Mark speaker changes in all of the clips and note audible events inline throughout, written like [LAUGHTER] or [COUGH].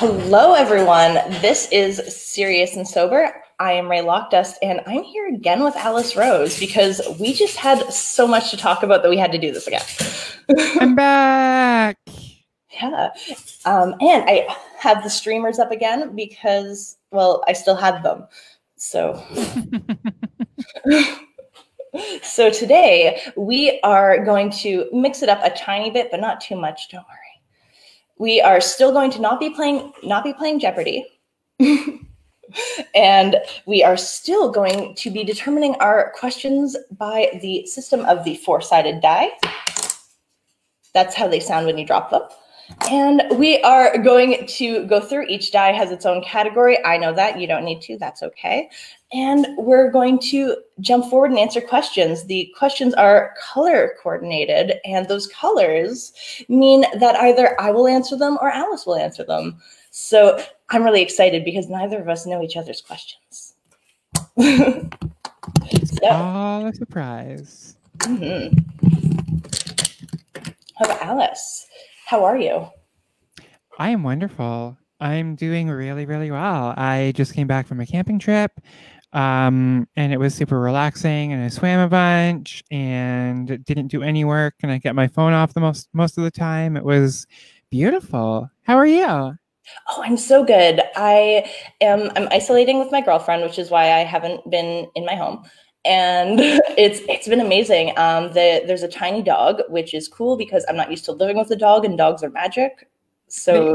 Speaker 1: Hello, everyone. This is Serious and Sober. I am Ray Lockdust, and I'm here again with Alice Rose because we just had so much to talk about that we had to do this again. [LAUGHS]
Speaker 2: I'm back.
Speaker 1: yeah. Um, and I have the streamers up again because, well, I still had them. So. [LAUGHS] [LAUGHS] so today we are going to mix it up a tiny bit, but not too much. Don't worry we are still going to not be playing not be playing Jeopardy. [LAUGHS] and we are still going to be determining our questions by the system of the four-sided die. That's how they sound when you drop them. And we are going to go through. Each die has its own category. I know that. You don't need to. That's okay. And we're going to jump forward and answer questions. The questions are color coordinated, and those colors mean that either I will answer them or Alice will answer them. So I'm really excited because neither of us know each other's questions. [LAUGHS]
Speaker 2: so, oh, a surprise. Mm-hmm.
Speaker 1: How about Alice? How are you?
Speaker 2: I am wonderful. I'm doing really, really well. I just came back from a camping trip. Um, and it was super relaxing and I swam a bunch and didn't do any work and I kept my phone off the most most of the time. It was beautiful. How are you?
Speaker 1: Oh, I'm so good. I am I'm isolating with my girlfriend, which is why I haven't been in my home. And [LAUGHS] it's it's been amazing. Um, the, there's a tiny dog, which is cool because I'm not used to living with a dog, and dogs are magic. So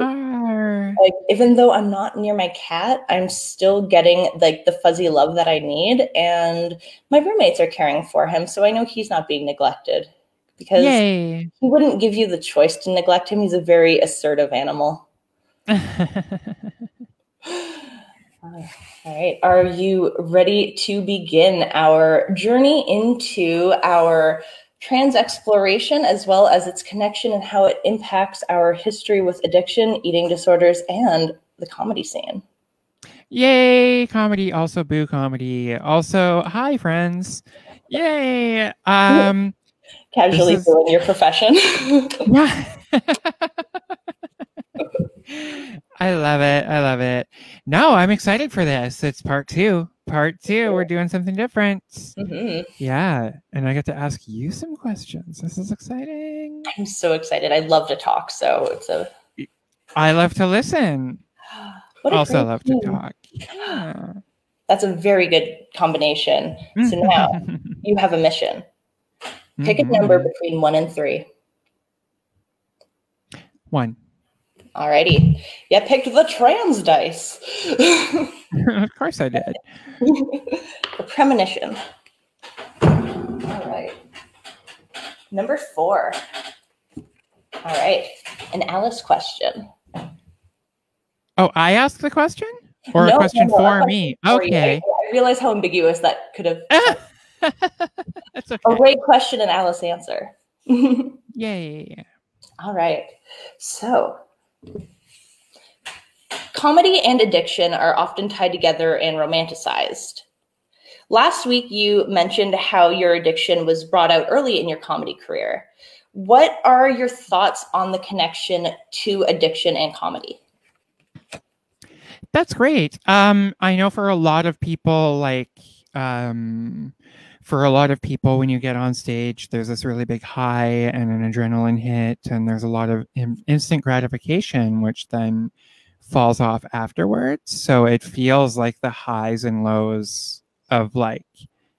Speaker 1: like even though I'm not near my cat, I'm still getting like the fuzzy love that I need and my roommates are caring for him, so I know he's not being neglected because Yay. he wouldn't give you the choice to neglect him. He's a very assertive animal. [LAUGHS] All right. Are you ready to begin our journey into our trans exploration, as well as its connection and how it impacts our history with addiction, eating disorders, and the comedy scene.
Speaker 2: Yay, comedy, also boo comedy. Also, hi friends. Yay. Um
Speaker 1: casually is... doing your profession. [LAUGHS]
Speaker 2: yeah. [LAUGHS] I love it. I love it. No, I'm excited for this. It's part two. Part two. We're doing something different. Mm-hmm. Yeah. And I get to ask you some questions. This is exciting.
Speaker 1: I'm so excited. I love to talk. So it's a.
Speaker 2: I love to listen. [GASPS] also love team. to talk. Yeah. [GASPS]
Speaker 1: That's a very good combination. So [LAUGHS] now you have a mission. Pick mm-hmm. a number between one and three.
Speaker 2: One.
Speaker 1: Alrighty. Yeah, picked the trans dice. [LAUGHS]
Speaker 2: of course I did. [LAUGHS]
Speaker 1: the premonition. All right. Number four. All right. An Alice question.
Speaker 2: Oh, I asked the question? Or no, a question no, for me? For okay.
Speaker 1: I, I realize how ambiguous that could have. [LAUGHS] That's okay. A great question and Alice answer.
Speaker 2: Yay.
Speaker 1: All right. So Comedy and addiction are often tied together and romanticized. Last week, you mentioned how your addiction was brought out early in your comedy career. What are your thoughts on the connection to addiction and comedy?
Speaker 2: That's great. Um, I know for a lot of people, like, um, for a lot of people, when you get on stage, there's this really big high and an adrenaline hit, and there's a lot of in- instant gratification, which then falls off afterwards. So it feels like the highs and lows of like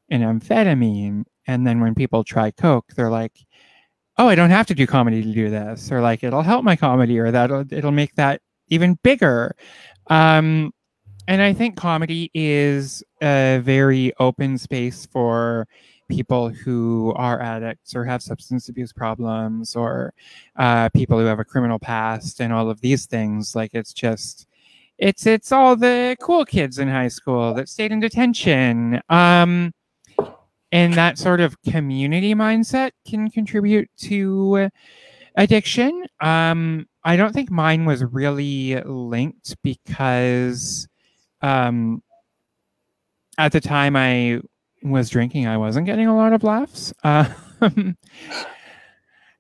Speaker 2: an amphetamine. And then when people try Coke, they're like, oh, I don't have to do comedy to do this, or like it'll help my comedy, or that it'll make that even bigger. Um, and I think comedy is a very open space for people who are addicts or have substance abuse problems or uh, people who have a criminal past and all of these things. Like it's just, it's it's all the cool kids in high school that stayed in detention. Um, and that sort of community mindset can contribute to addiction. Um, I don't think mine was really linked because um, at the time I was drinking, I wasn't getting a lot of laughs. Um,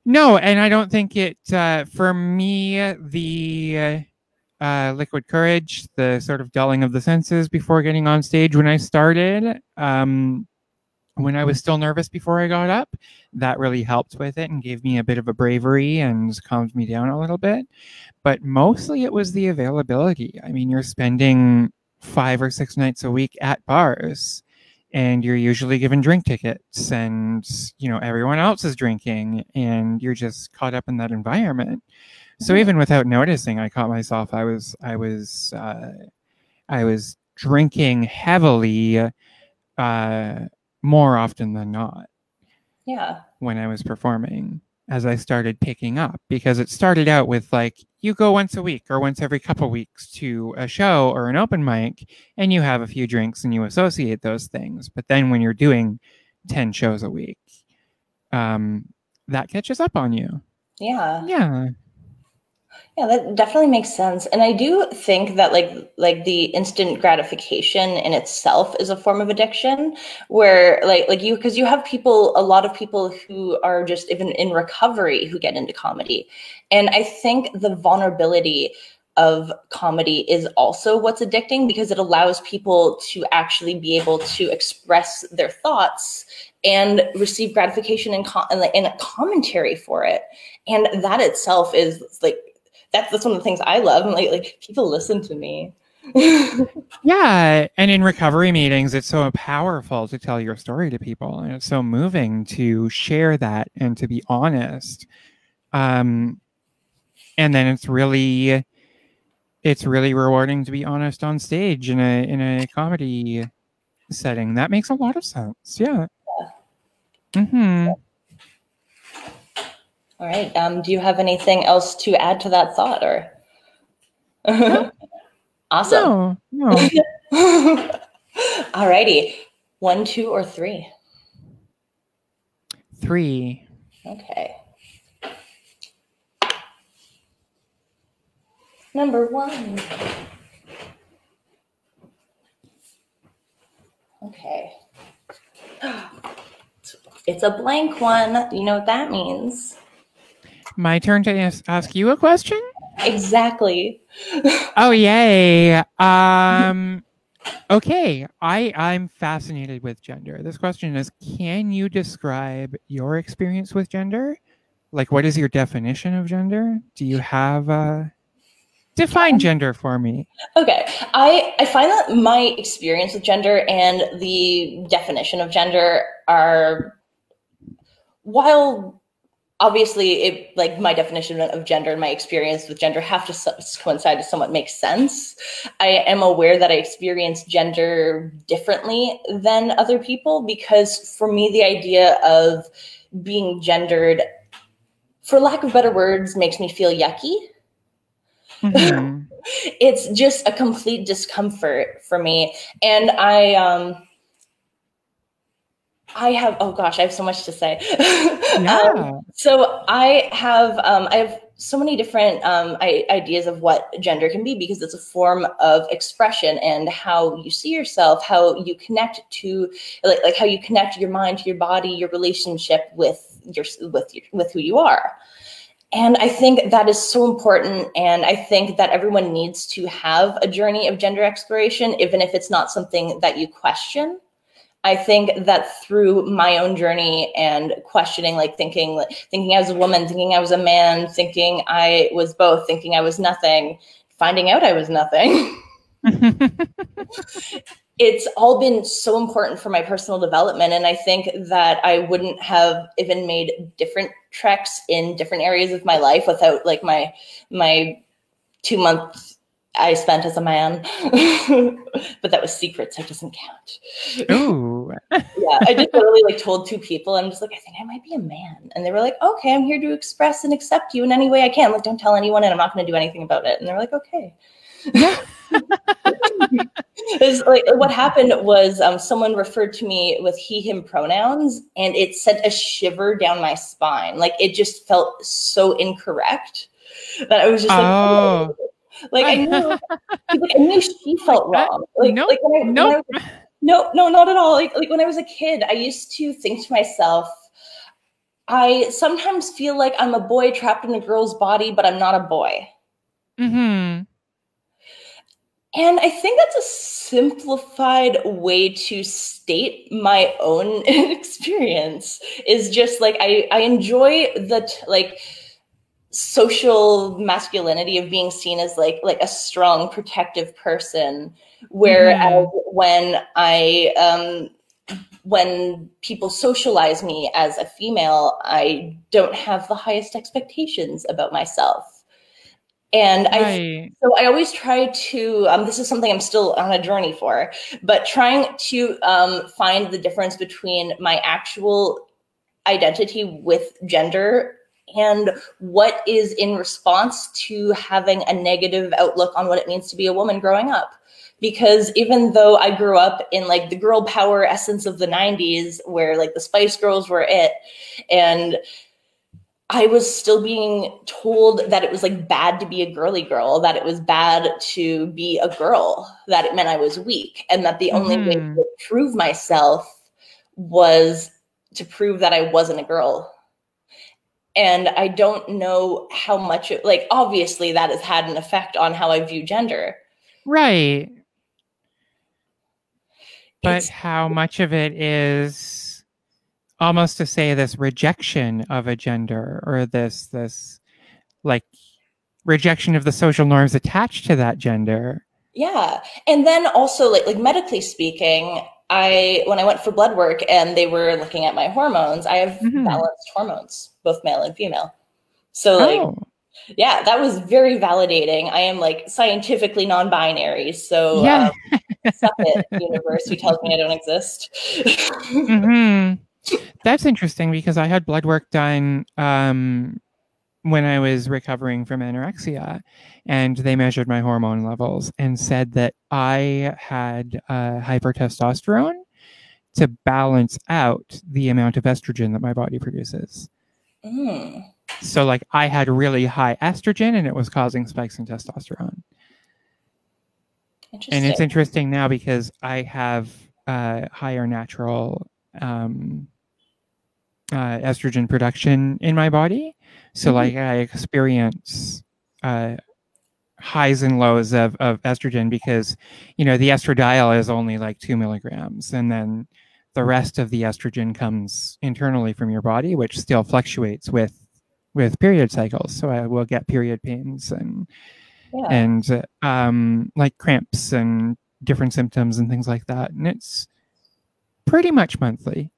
Speaker 2: no, and I don't think it, uh, for me, the uh, Liquid Courage, the sort of dulling of the senses before getting on stage when I started. Um, when I was still nervous before I got up, that really helped with it and gave me a bit of a bravery and calmed me down a little bit. But mostly it was the availability. I mean, you're spending five or six nights a week at bars and you're usually given drink tickets and you know everyone else is drinking and you're just caught up in that environment. So mm-hmm. even without noticing i caught myself i was i was uh, i was drinking heavily uh, more often than not
Speaker 1: yeah.
Speaker 2: when i was performing as I started picking up because it started out with like you go once a week or once every couple weeks to a show or an open mic and you have a few drinks and you associate those things. But then when you're doing 10 shows a week, um, that catches up on you.
Speaker 1: Yeah.
Speaker 2: Yeah.
Speaker 1: Yeah, that definitely makes sense. And I do think that like like the instant gratification in itself is a form of addiction where like like you because you have people a lot of people who are just even in recovery who get into comedy. And I think the vulnerability of comedy is also what's addicting because it allows people to actually be able to express their thoughts and receive gratification and, com- and, commentary for it and that itself is like that's that's one of the things I love. like like people listen to me. [LAUGHS]
Speaker 2: yeah, and in recovery meetings, it's so powerful to tell your story to people, and it's so moving to share that and to be honest. Um, and then it's really, it's really rewarding to be honest on stage in a in a comedy setting. That makes a lot of sense. Yeah. yeah.
Speaker 1: All right. Um, do you have anything else to add to that thought or? [LAUGHS] awesome.
Speaker 2: No, no. [LAUGHS]
Speaker 1: All righty. One, two, or three?
Speaker 2: Three.
Speaker 1: Okay. Number one. Okay. [GASPS] It's a blank one. You know what that means?
Speaker 2: My turn to ask, ask you a question?
Speaker 1: Exactly. [LAUGHS]
Speaker 2: oh yay. Um okay, I I'm fascinated with gender. This question is can you describe your experience with gender? Like what is your definition of gender? Do you have a define gender for me
Speaker 1: okay i i find that my experience with gender and the definition of gender are while obviously it like my definition of gender and my experience with gender have to coincide to somewhat make sense. I am aware that i experience gender differently than other people because for me the idea of being gendered for lack of better words makes me feel yucky. Mm-hmm. [LAUGHS] it's just a complete discomfort for me. And i um I have oh gosh, I have so much to say. [LAUGHS] Yeah. um, so I have um, I have so many different um, I, ideas of what gender can be because it's a form of expression and how you see yourself, how you connect to like, like how you connect your mind to your body, your relationship with your with your, with who you are. And I think that is so important. And I think that everyone needs to have a journey of gender exploration, even if it's not something that you question. I think that through my own journey and questioning, like thinking, thinking I was a woman, thinking I was a man, thinking I was both, thinking I was nothing, finding out I was nothing. [LAUGHS] it's all been so important for my personal development. And I think that I wouldn't have even made different treks in different areas of my life without like my, my two months I spent as a man, [LAUGHS] but that was secret, so it doesn't count.
Speaker 2: Ooh. [LAUGHS]
Speaker 1: yeah, I just literally like told two people, I'm just like, I think I might be a man, and they were like, Okay, I'm here to express and accept you in any way I can. Like, don't tell anyone, and I'm not going to do anything about it. And they're like, Okay. [LAUGHS] Like what happened was um, someone referred to me with he him pronouns and it sent a shiver down my spine like it just felt so incorrect that i was just like oh. Like I knew, [LAUGHS] like, I knew she felt wrong. Like, nope, like when I, nope. When I no, no, not at all. Like, like when I was a kid, I used to think to myself, I sometimes feel like I'm a boy trapped in a girl's body, but I'm not a boy.
Speaker 2: Hmm.
Speaker 1: And I think that's a simplified way to state my own [LAUGHS] experience is just like I, I enjoy the t- like social masculinity of being seen as like like a strong protective person whereas mm-hmm. when I um when people socialize me as a female, I don't have the highest expectations about myself. And right. I, so I always try to, um, this is something I'm still on a journey for, but trying to um, find the difference between my actual identity with gender and what is in response to having a negative outlook on what it means to be a woman growing up. Because even though I grew up in like the girl power essence of the 90s, where like the Spice Girls were it, and I was still being told that it was like bad to be a girly girl, that it was bad to be a girl, that it meant I was weak, and that the only mm-hmm. way to prove myself was to prove that I wasn't a girl. And I don't know how much it, like, obviously, that has had an effect on how I view gender.
Speaker 2: Right. But it's, how much of it is almost to say this rejection of a gender or this this like rejection of the social norms attached to that gender
Speaker 1: yeah and then also like like medically speaking i when i went for blood work and they were looking at my hormones i have mm-hmm. balanced hormones both male and female so like oh. yeah that was very validating i am like scientifically non-binary so yeah. um, [LAUGHS] suck it universe who tells me i don't exist [LAUGHS]
Speaker 2: mm-hmm. That's interesting because I had blood work done um, when I was recovering from anorexia, and they measured my hormone levels and said that I had uh, hypertestosterone to balance out the amount of estrogen that my body produces. Mm. So, like, I had really high estrogen, and it was causing spikes in testosterone. And it's interesting now because I have uh, higher natural um, uh, estrogen production in my body. So, mm-hmm. like, I experience uh, highs and lows of, of estrogen because, you know, the estradiol is only like two milligrams. And then the rest of the estrogen comes internally from your body, which still fluctuates with with period cycles. So I will get period pains and yeah. and um, like cramps and different symptoms and things like that. And it's pretty much monthly.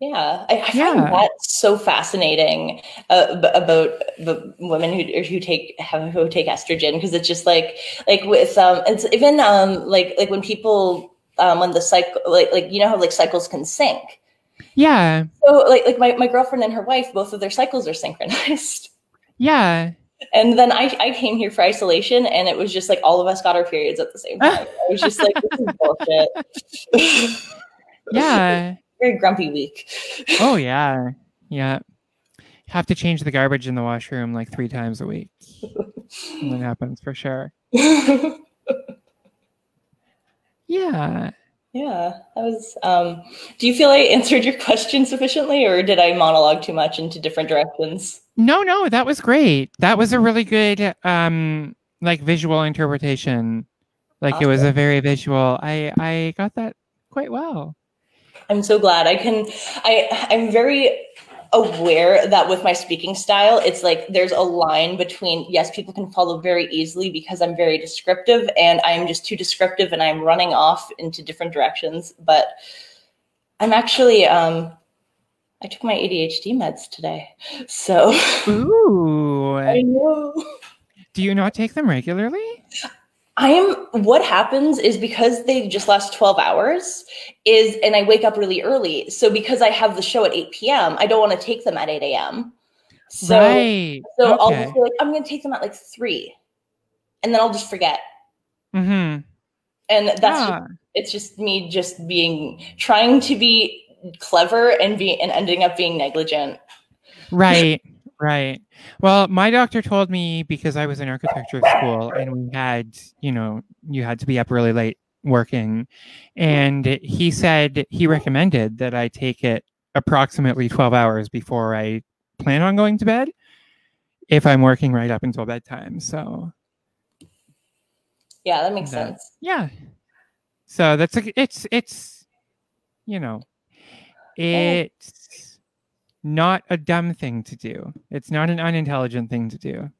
Speaker 1: Yeah, I, I yeah. find that so fascinating uh, about the women who who take have, who take estrogen because it's just like like with um it's even um like like when people um when the cycle like like you know how like cycles can sync.
Speaker 2: Yeah.
Speaker 1: So like like my, my girlfriend and her wife, both of their cycles are synchronized. [LAUGHS]
Speaker 2: Yeah.
Speaker 1: And then I, I came here for isolation and it was just like all of us got our periods at the same [LAUGHS] time. I was just like, this is
Speaker 2: bullshit. [LAUGHS] yeah
Speaker 1: very grumpy week.
Speaker 2: oh [LAUGHS] yeah, yeah. Have to change the garbage in the washroom like three times a week. that happens for sure. yeah.
Speaker 1: Yeah, that was. Um, do you feel I answered your question sufficiently, or did I monologue too much into different directions?
Speaker 2: No, no, that was great. That was a really good, um, like visual interpretation. Like awesome. it was a very visual. I I got that quite well.
Speaker 1: I'm so glad I can. I I'm very aware that with my speaking style, it's like there's a line between yes, people can follow very easily because I'm very descriptive and I'm just too descriptive and I'm running off into different directions. But I'm actually um I took my ADHD meds today. So [LAUGHS]
Speaker 2: Ooh.
Speaker 1: I know.
Speaker 2: Do you not take them regularly?
Speaker 1: I am what happens is because they just last 12 hours is and I wake up really early. So because I have the show at 8 p.m., I don't want to take them at 8 a.m. So, right. so okay. I'll just be like, I'm gonna take them at like three. And then I'll just forget.
Speaker 2: Mm-hmm.
Speaker 1: And that's yeah. just, it's just me just being trying to be clever and be and ending up being negligent.
Speaker 2: Right. Right. Well, my doctor told me because I was in architecture school and we had, you know, you had to be up really late working. And he said he recommended that I take it approximately 12 hours before I plan on going to bed if I'm working right up until bedtime. So
Speaker 1: Yeah, that makes
Speaker 2: That-
Speaker 1: sense.
Speaker 2: Yeah. So that's a, it's it's you know it's not a dumb thing to do. It's not an unintelligent thing to do.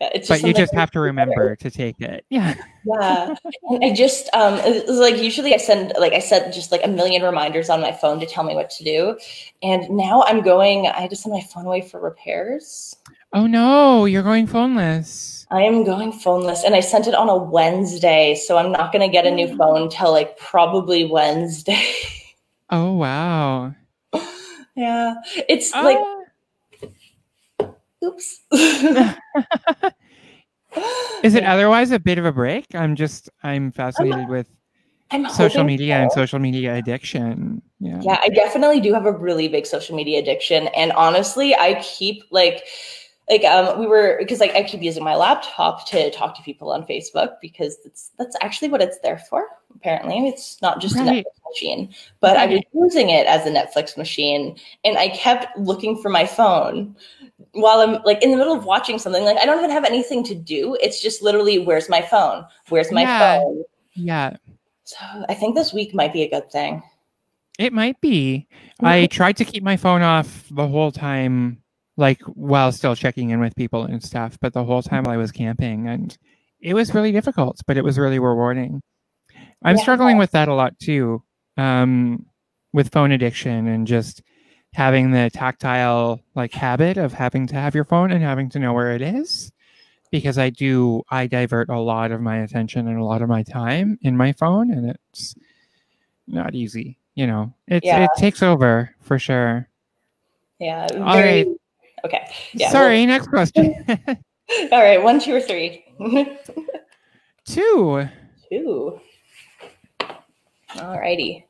Speaker 2: But you just have to remember to take it. Yeah.
Speaker 1: Yeah. And I just um like usually I send like I set just like a million reminders on my phone to tell me what to do. And now I'm going I had to send my phone away for repairs.
Speaker 2: Oh no, you're going phoneless.
Speaker 1: I am going phoneless and I sent it on a Wednesday, so I'm not gonna get a new [GASPS] phone till like probably Wednesday.
Speaker 2: Oh wow.
Speaker 1: Yeah. It's like
Speaker 2: Ah.
Speaker 1: oops. [LAUGHS]
Speaker 2: Is it
Speaker 1: Yeah.
Speaker 2: otherwise a bit of a break? I'm just I'm fascinated with
Speaker 1: I'm
Speaker 2: social media and social media addiction. Yeah.
Speaker 1: Yeah, I definitely do have a really big social media addiction. And honestly, I keep like like um we were because like I keep using my laptop to talk to people on Facebook because that's that's actually what it's there for. Apparently. It's not just a
Speaker 2: Right.
Speaker 1: Netflix machine. But I was
Speaker 2: Right.
Speaker 1: using it as a Netflix machine and I kept looking for my phone while I'm like in the middle of watching something. Like I don't even have anything to do. It's just literally where's my phone? Where's my
Speaker 2: Yeah.
Speaker 1: phone?
Speaker 2: Yeah.
Speaker 1: So I think this week might be a good thing.
Speaker 2: It might be. Mm-hmm. I tried to keep my phone off the whole time, like while still checking in with people and stuff, but the whole time I was camping and it was really difficult, but it was really rewarding. I'm
Speaker 1: Yeah.
Speaker 2: struggling with that a lot too. Um, with phone addiction and just having the tactile like habit of having to have your phone and having to know where it is because I do I divert a lot of my attention and a lot of my time in my phone and it's not easy, you know. It's
Speaker 1: Yeah.
Speaker 2: it takes over for sure.
Speaker 1: Yeah.
Speaker 2: All
Speaker 1: very-
Speaker 2: right.
Speaker 1: Okay. Yeah.
Speaker 2: Sorry, next question. [LAUGHS]
Speaker 1: All right. One, two, or three. [LAUGHS]
Speaker 2: Two.
Speaker 1: two. All righty.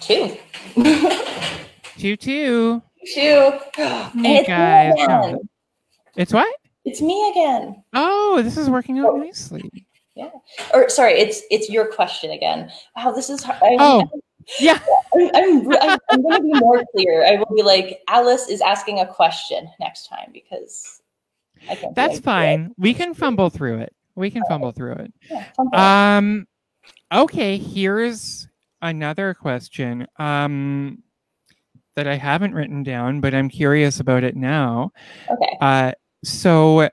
Speaker 1: Two.
Speaker 2: Two two.
Speaker 1: two.
Speaker 2: Hey
Speaker 1: it's
Speaker 2: guys. no.
Speaker 1: again.
Speaker 2: It's what?
Speaker 1: It's me again.
Speaker 2: Oh, this is working out
Speaker 1: Oh.
Speaker 2: nicely. Yeah.
Speaker 1: Or sorry, it's it's your question again. Wow, this is hard. I,
Speaker 2: Oh. Yeah.
Speaker 1: I'm, I'm, I'm, I'm going to be more clear. I will be like, Alice is asking a question next time because I can't.
Speaker 2: That's fine. We can fumble through it. We can fumble through it.
Speaker 1: Yeah.
Speaker 2: Um okay, here's another question. Um that I haven't written down, but I'm curious about it now.
Speaker 1: okay.
Speaker 2: Uh, so,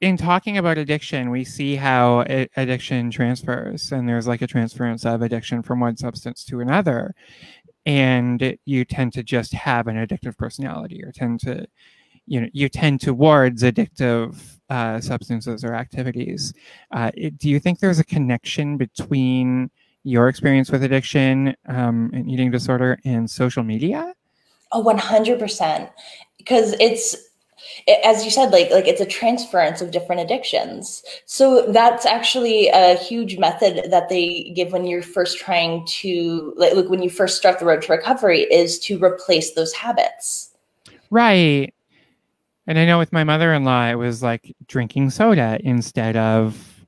Speaker 2: in talking about addiction, we see how addiction transfers, and there's like a transference of addiction from one substance to another. And you tend to just have an addictive personality, or tend to, you know, you tend towards addictive uh, substances or activities. Uh, it- do you think there's a connection between your experience with addiction um, and eating disorder and social media?
Speaker 1: Oh, 100%. Because it's it- as you said like like it's a transference of different addictions. So that's actually a huge method that they give when you're first trying to like, like when you first start the road to recovery is to replace those habits.
Speaker 2: Right. And I know with my mother in law, it was like drinking soda instead of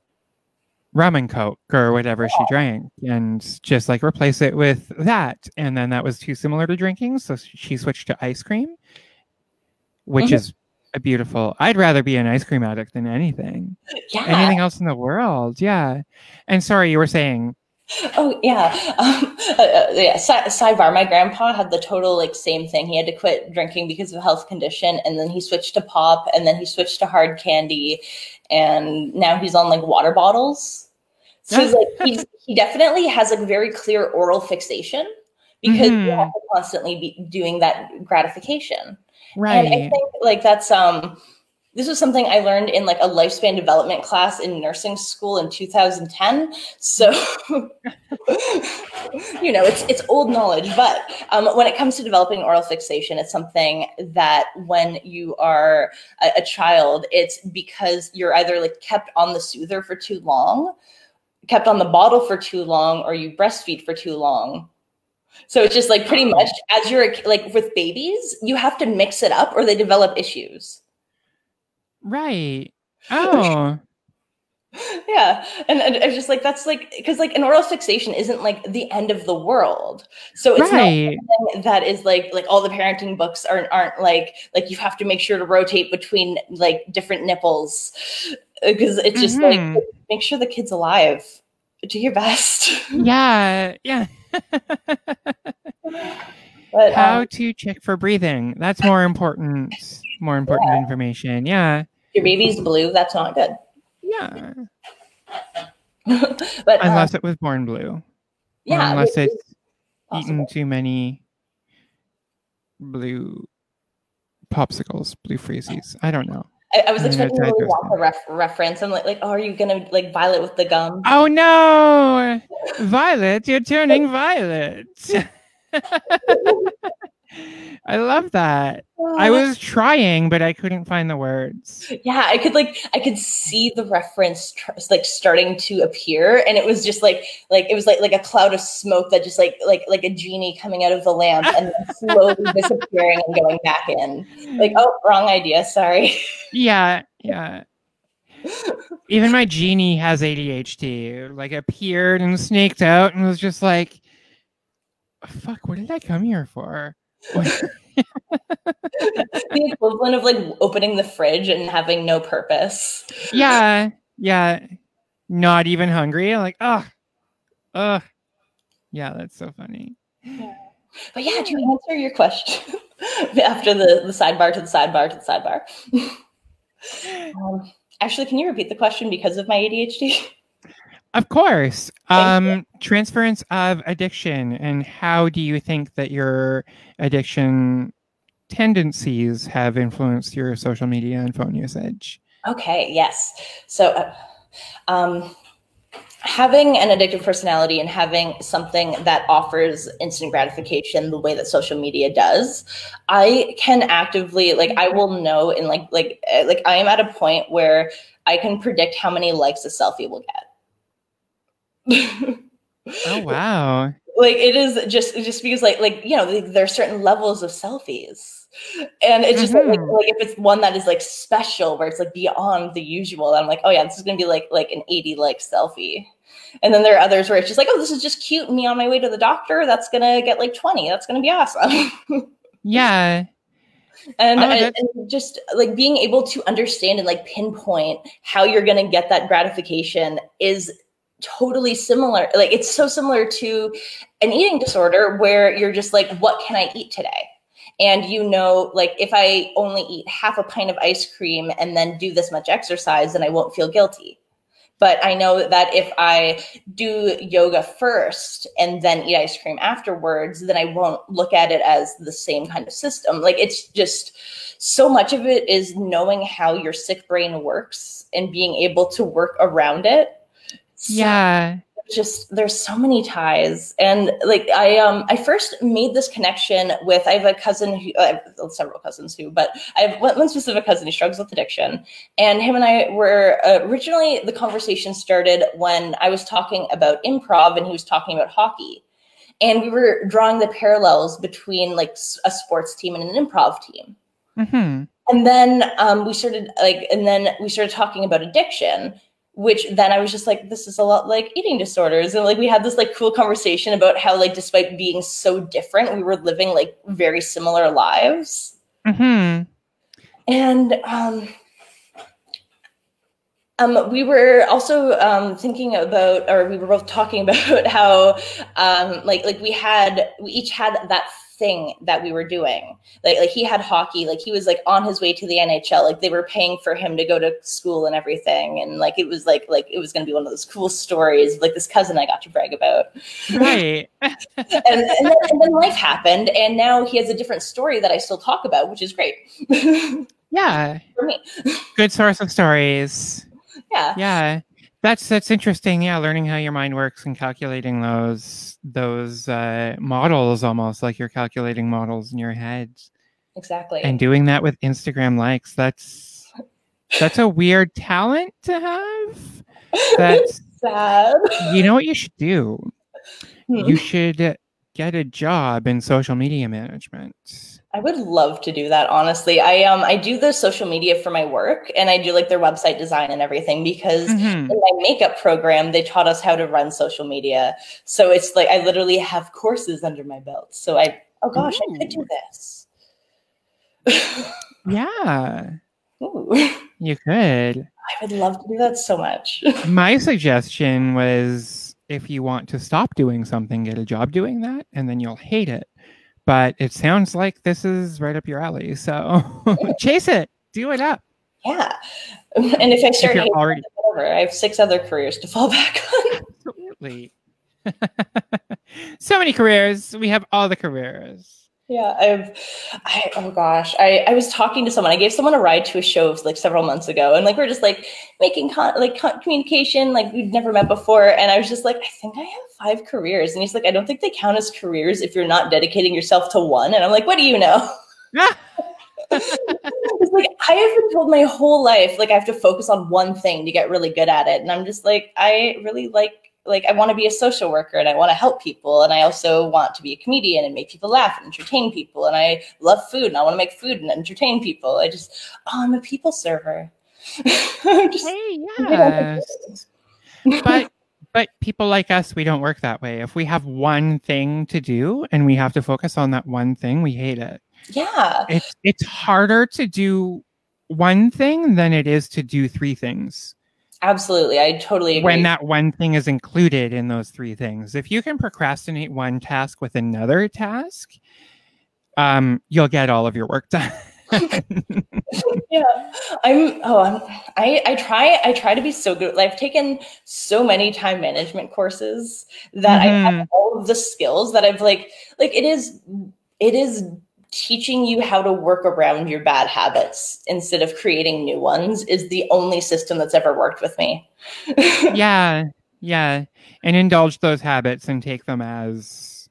Speaker 2: rum and coke or whatever she drank, and just like replace it with that. And then that was too similar to drinking. So she switched to ice cream, which
Speaker 1: Mhm.
Speaker 2: is a beautiful. I'd rather be an ice cream addict than anything,
Speaker 1: Yeah.
Speaker 2: anything else in the world. Yeah. And sorry, you were saying,
Speaker 1: Oh yeah, um, uh, uh, yeah. Sidebar: My grandpa had the total like same thing. He had to quit drinking because of a health condition, and then he switched to pop, and then he switched to hard candy, and now he's on like water bottles. So he's like he's, [LAUGHS] he definitely has like very clear oral fixation because you
Speaker 2: Mhm.
Speaker 1: have to constantly be doing that gratification.
Speaker 2: right.
Speaker 1: And I think like that's um this was something I learned in like a lifespan development class in nursing school in 2010. So [LAUGHS] you know, it's it's old knowledge, but um, when it comes to developing oral fixation, it's something that when you are a, a child, it's because you're either like kept on the soother for too long, kept on the bottle for too long, or you breastfeed for too long. So it's just like pretty much as you're like with babies, you have to mix it up or they develop issues.
Speaker 2: Right. [LAUGHS] Oh.
Speaker 1: yeah and, and i was just like that's like because like an oral fixation isn't like the end of the world so it's
Speaker 2: Right.
Speaker 1: not something that is like like all the parenting books aren't aren't like like you have to make sure to rotate between like different nipples because it's just
Speaker 2: Mhm.
Speaker 1: like make sure the kid's alive do your best [LAUGHS]
Speaker 2: Yeah, yeah.
Speaker 1: but
Speaker 2: How
Speaker 1: um,
Speaker 2: to check for breathing. That's more important. More important information. Yeah.
Speaker 1: Your baby's blue that's not good
Speaker 2: Yeah. [LAUGHS]
Speaker 1: but um,
Speaker 2: Unless it was born blue. Or
Speaker 1: yeah
Speaker 2: unless
Speaker 1: it-
Speaker 2: it's eaten too many blue popsicles, blue freezies. I don't know.
Speaker 1: I, I was expecting a really Wonka ref- reference. I'm like, like, oh, are you gonna like Violet with the gum?
Speaker 2: Oh no! Violet, you're turning [LAUGHS] violet. [LAUGHS] I love that. I was trying, but I couldn't find the words.
Speaker 1: yeah, I could like, I could see the reference tr- like starting to appear, and it was just like, like it was like like a cloud of smoke that just like like like a genie coming out of the lamp and then [LAUGHS] slowly disappearing and going back in. Like, oh, wrong idea. Sorry.
Speaker 2: Yeah, yeah. [LAUGHS] Even my genie has ADHD. It, Like appeared and snaked out and was just like, "Fuck, what did I come here for?" [LAUGHS]
Speaker 1: the equivalent of like opening the fridge and having no purpose.
Speaker 2: yeah, yeah. Not even hungry. Like, oh, ugh. Yeah, that's so funny.
Speaker 1: But yeah, to answer your question [LAUGHS] after the, the sidebar to the sidebar to the sidebar. [LAUGHS] um, actually, can you repeat the question because of my ADHD?
Speaker 2: Of course. Um, transference of addiction, and how do you think that your addiction tendencies have influenced your social media and phone usage?
Speaker 1: Okay, yes. So, uh, um, having an addictive personality and having something that offers instant gratification the way that social media does, I can actively like I will know in like like uh, like I am at a point where I can predict how many likes a selfie will get.
Speaker 2: Oh wow. [LAUGHS]
Speaker 1: like it is just just because like like you know like, there are certain levels of selfies. And it's just like, like like if it's one that is like special where it's like beyond the usual i'm like oh yeah this is gonna be like like an 80 like selfie. And then there are others where it's just like oh this is just cute me on my way to the doctor. That's gonna get like 20 that's gonna be awesome. [LAUGHS]
Speaker 2: Yeah.
Speaker 1: and,
Speaker 2: Oh,
Speaker 1: and, and just like being able to understand and like pinpoint how you're going to get that gratification is totally similar like it's so similar to an eating disorder where you're just like what can i eat today? And you know like if i only eat half a pint of ice cream and then do this much exercise then i won't feel guilty. But i know that if i do yoga first and then eat ice cream afterwards then i won't look at it as the same kind of system. Like it's just so much of it is knowing how your sick brain works and being able to work around it So
Speaker 2: Yeah.
Speaker 1: just there's so many ties. And like i um i first made this connection with i have a cousin who i have several cousins who but i have one, specific cousin who struggles with addiction. And him and i were uh, originally the conversation started when i was talking about improv and he was talking about hockey. And we were drawing the parallels between like a sports team and an improv team.
Speaker 2: Hmm
Speaker 1: and then um, we started like and then we started talking about addiction which then i was just like this is a lot like eating disorders. And like we had this like cool conversation about how like despite being so different we were living like very similar lives.
Speaker 2: Hmm
Speaker 1: and um um, we were also um, thinking about, or we were both talking [LAUGHS] about how, um, like, like we had, we each had that thing that we were doing. Like, like he had hockey, like he was like on his way to the NHL. Like they were paying for him to go to school and everything, and like it was like like it was going to be one of those cool stories, like this cousin I got to brag about
Speaker 2: Right. [LAUGHS]
Speaker 1: and, and, then, and then life happened and now he has a different story that i still talk about which is great [LAUGHS]
Speaker 2: Yeah.
Speaker 1: for me
Speaker 2: Good source of stories.
Speaker 1: yeah
Speaker 2: Yeah. That's that's interesting. Yeah, learning how your mind works and calculating those those uh, models almost like you're calculating models in your head.
Speaker 1: exactly
Speaker 2: and doing that with Instagram likes. That's that's a weird talent to have. [LAUGHS] That's
Speaker 1: sad
Speaker 2: you know what you should do.
Speaker 1: Hmm.
Speaker 2: You should get a job in social media management.
Speaker 1: I would love to do that, honestly. I um I do the social media for my work and I do like their website design and everything because
Speaker 2: Mhm.
Speaker 1: in my makeup program they taught us how to run social media. So it's like I literally have courses under my belt. So I oh gosh, I could do this. [LAUGHS]
Speaker 2: Yeah,
Speaker 1: Ooh,
Speaker 2: you could.
Speaker 1: I would love to do that so much. [LAUGHS]
Speaker 2: My suggestion was if you want to stop doing something, get a job doing that, and then you'll hate it. But it sounds like this is right up your alley. So [LAUGHS] chase it, do it up.
Speaker 1: yeah. And if I
Speaker 2: If
Speaker 1: start
Speaker 2: you're already
Speaker 1: whatever, I have six other careers to fall [LAUGHS] back on.
Speaker 2: absolutely [LAUGHS] so many careers. We have all the careers.
Speaker 1: Yeah, I've, I oh gosh, I I was talking to someone. I gave someone a ride to a show like several months ago, and like we're just like making con- like con- communication like we'd never met before, and I was just like, I think I have five careers, and he's like, I don't think they count as careers if you're not dedicating yourself to one, and I'm like, what do you know? [LAUGHS] Like I have been told my whole life like I have to focus on one thing to get really good at it, and I'm just like I really like like I want to be a social worker and I want to help people, and I also want to be a comedian and make people laugh and entertain people, and I love food and I want to make food and entertain people. I just oh I'm a people server. [LAUGHS] Just
Speaker 2: hey, yes. [LAUGHS] but but people like us, we don't work that way. If we have one thing to do and we have to focus on that one thing, we hate it.
Speaker 1: yeah
Speaker 2: It's it's harder to do one thing than it is to do three things.
Speaker 1: Absolutely I totally agree.
Speaker 2: When that one thing is included in those three things. If you can procrastinate one task with another task, um, you'll get all of your work done. [LAUGHS]
Speaker 1: yeah i'm oh I'm, i i try i try to be so good like, i've taken so many time management courses that i
Speaker 2: Mhm.
Speaker 1: have all of the skills that i've like like it is it is teaching you how to work around your bad habits instead of creating new ones is the only system that's ever worked with me [LAUGHS]
Speaker 2: yeah, yeah, and indulge those habits and take them as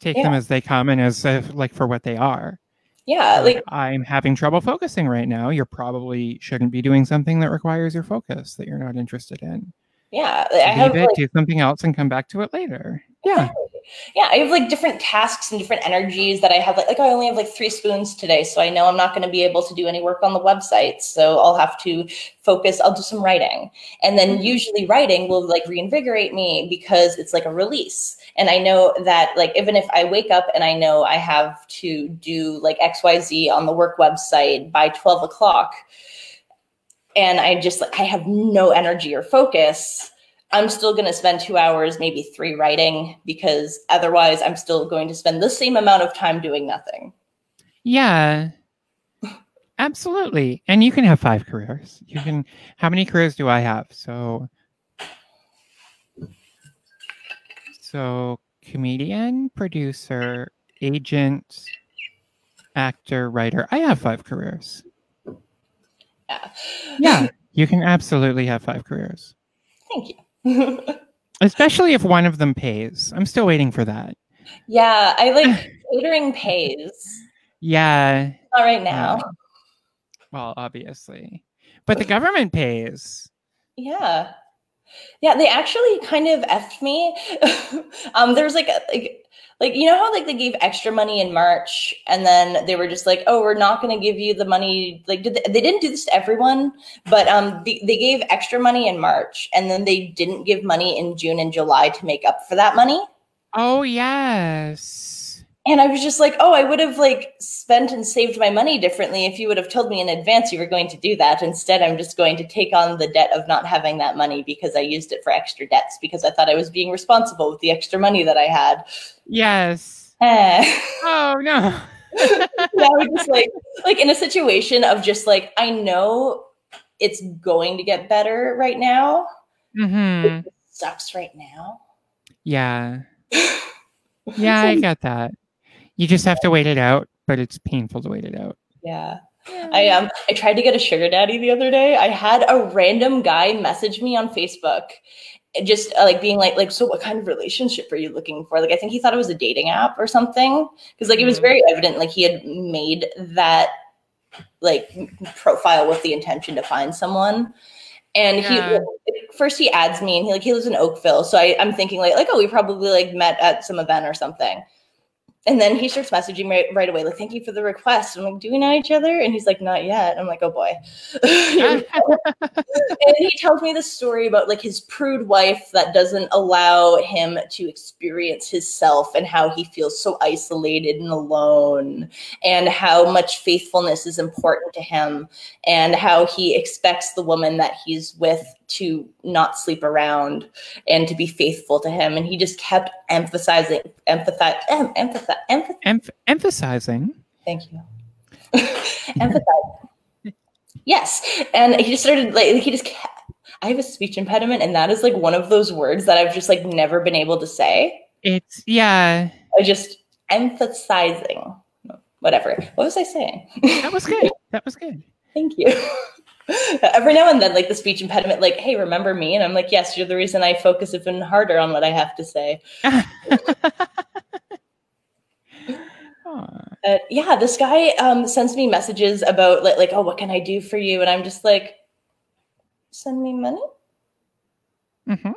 Speaker 2: take them as they come and as if, like for what they are.
Speaker 1: yeah
Speaker 2: Like,
Speaker 1: like
Speaker 2: I'm having trouble focusing right now. You probably shouldn't be doing something that requires your focus that you're not interested in.
Speaker 1: yeah i
Speaker 2: Leave
Speaker 1: have
Speaker 2: it,
Speaker 1: like
Speaker 2: do something else, and come back to it later. Yeah,
Speaker 1: yeah i have like different tasks and different energies that i have like, like i only have like three spoons today so i know i'm not going to be able to do any work on the website so i'll have to focus i'll do some writing. And then mm-hmm. usually writing will like reinvigorate me because it's like a release. And i know that like even if i wake up and i know i have to do like xyz on the work website by 12 o'clock and i just like i have no energy or focus I'm still going to spend two hours, maybe three writing, because otherwise I'm still going to spend the same amount of time doing nothing.
Speaker 2: yeah, absolutely. And you can have five careers. You can. How many careers do I have? So, so comedian, producer, agent, actor, writer. I have five careers.
Speaker 1: Yeah.
Speaker 2: Yeah, you can absolutely have five careers,
Speaker 1: Thank you.
Speaker 2: Especially if one of them pays. I'm still waiting for that.
Speaker 1: yeah, I [SIGHS] like catering pays.
Speaker 2: Yeah.
Speaker 1: Not right now.
Speaker 2: yeah. Well, obviously, but the government pays.
Speaker 1: Yeah. Yeah, they actually kind of effed me. [LAUGHS] um, there was like, a, like, like you know how like they gave extra money in March, and then they were just like, "Oh, we're not going to give you the money." Like, did they, they didn't do this to everyone, but um, the, they gave extra money in March, and then they didn't give money in June and July to make up for that money.
Speaker 2: Oh yes.
Speaker 1: And I was just like, "Oh, I would have like spent and saved my money differently if you would have told me in advance you were going to do that." Instead, I'm just going to take on the debt of not having that money because I used it for extra debts because I thought I was being responsible with the extra money that I had.
Speaker 2: Yes.
Speaker 1: Eh.
Speaker 2: Oh no. [LAUGHS]
Speaker 1: Was just like, like in a situation of just like, I know it's going to get better right now.
Speaker 2: Mm-hmm.
Speaker 1: It sucks right now.
Speaker 2: Yeah. [LAUGHS] Yeah, I get that. You just have to wait it out, but it's painful to wait it out.
Speaker 1: Yeah. I um I tried to get a sugar daddy the other day. I had a random guy message me on Facebook just uh, like being like like so what kind of relationship are you looking for? Like I think he thought it was a dating app or something because like it was
Speaker 2: Mhm.
Speaker 1: very evident like he had made that like profile with the intention to find someone. And
Speaker 2: Yeah.
Speaker 1: he first he adds me and he like he lives in Oakville. So I, I'm thinking like like oh we probably like met at some event or something. And then he starts messaging me right away, like, thank you for the request. I'm like, do we know each other? And he's like, not yet. I'm like, oh boy. [LAUGHS] and he tells me the story about like his prude wife that doesn't allow him to experience his self and how he feels so isolated and alone and how much faithfulness is important to him and how he expects the woman that he's with to not sleep around and to be faithful to him. And he just kept emphasizing, emphasize, em, Emph-
Speaker 2: emphasizing.
Speaker 1: Thank you. [LAUGHS] emphasize. yes. And he just started like, he just kept, I have a speech impediment, and that is like one of those words that I've just like never been able to say.
Speaker 2: It's yeah.
Speaker 1: I just emphasizing. Whatever. What was I saying?
Speaker 2: That was [LAUGHS] good. That was good.
Speaker 1: Thank you. Every now and then, like the speech impediment, like, hey, remember me? And I'm like, yes, you're the reason I focus even harder on what I have to say. [LAUGHS] Uh, yeah, this guy um, sends me messages about like, like, oh, what can I do for you? And I'm just like, send me money.
Speaker 2: Mhm.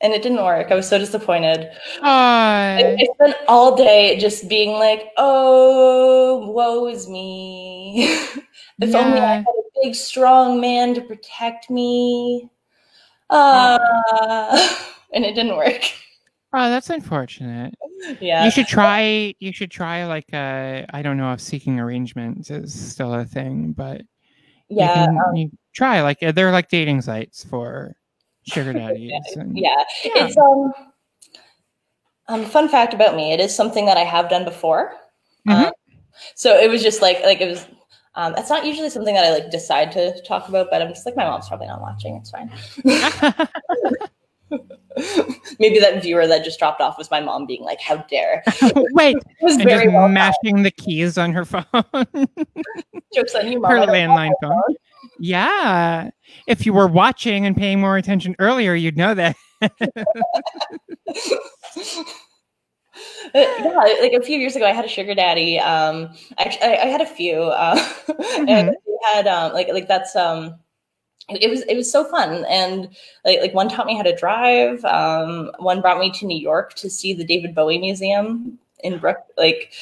Speaker 1: And it didn't work. I was so disappointed.
Speaker 2: Aw.
Speaker 1: I, I spent all day just being like, oh, woe is me. [LAUGHS] if only I
Speaker 2: Yeah.
Speaker 1: had big, strong man to protect me. Uh, and it didn't work.
Speaker 2: Oh, that's unfortunate.
Speaker 1: Yeah.
Speaker 2: You should try. You should try like uh, I don't know if seeking arrangements is still a thing, but you
Speaker 1: yeah.
Speaker 2: can- you try like uh, they're like dating sites for sugar [LAUGHS] daddies. and,
Speaker 1: Yeah.
Speaker 2: Yeah.
Speaker 1: It's um um fun fact about me, it is something that I have done before.
Speaker 2: Mhm.
Speaker 1: Um, so it was just like like it was um it's not usually something that I like decide to talk about, but I'm just like my mom's probably not watching, it's fine. [LAUGHS] Maybe that viewer that just dropped off was my mom being like, How dare. [LAUGHS]
Speaker 2: Wait, [LAUGHS]
Speaker 1: It was
Speaker 2: and
Speaker 1: very
Speaker 2: just
Speaker 1: well
Speaker 2: mashing the keys on her phone,
Speaker 1: jokes on you, mom. I
Speaker 2: landline
Speaker 1: my
Speaker 2: phone. Yeah, if you were watching and paying more attention earlier, you'd know that.
Speaker 1: Uh, yeah, like a few years ago, I had a sugar daddy. Um, actually, I, I had a few, uh, [LAUGHS] and we had um, like like that's um, it, was it was so fun, and like like one taught me how to drive. Um, one brought me to New York to see the David Bowie Museum in Brook. Like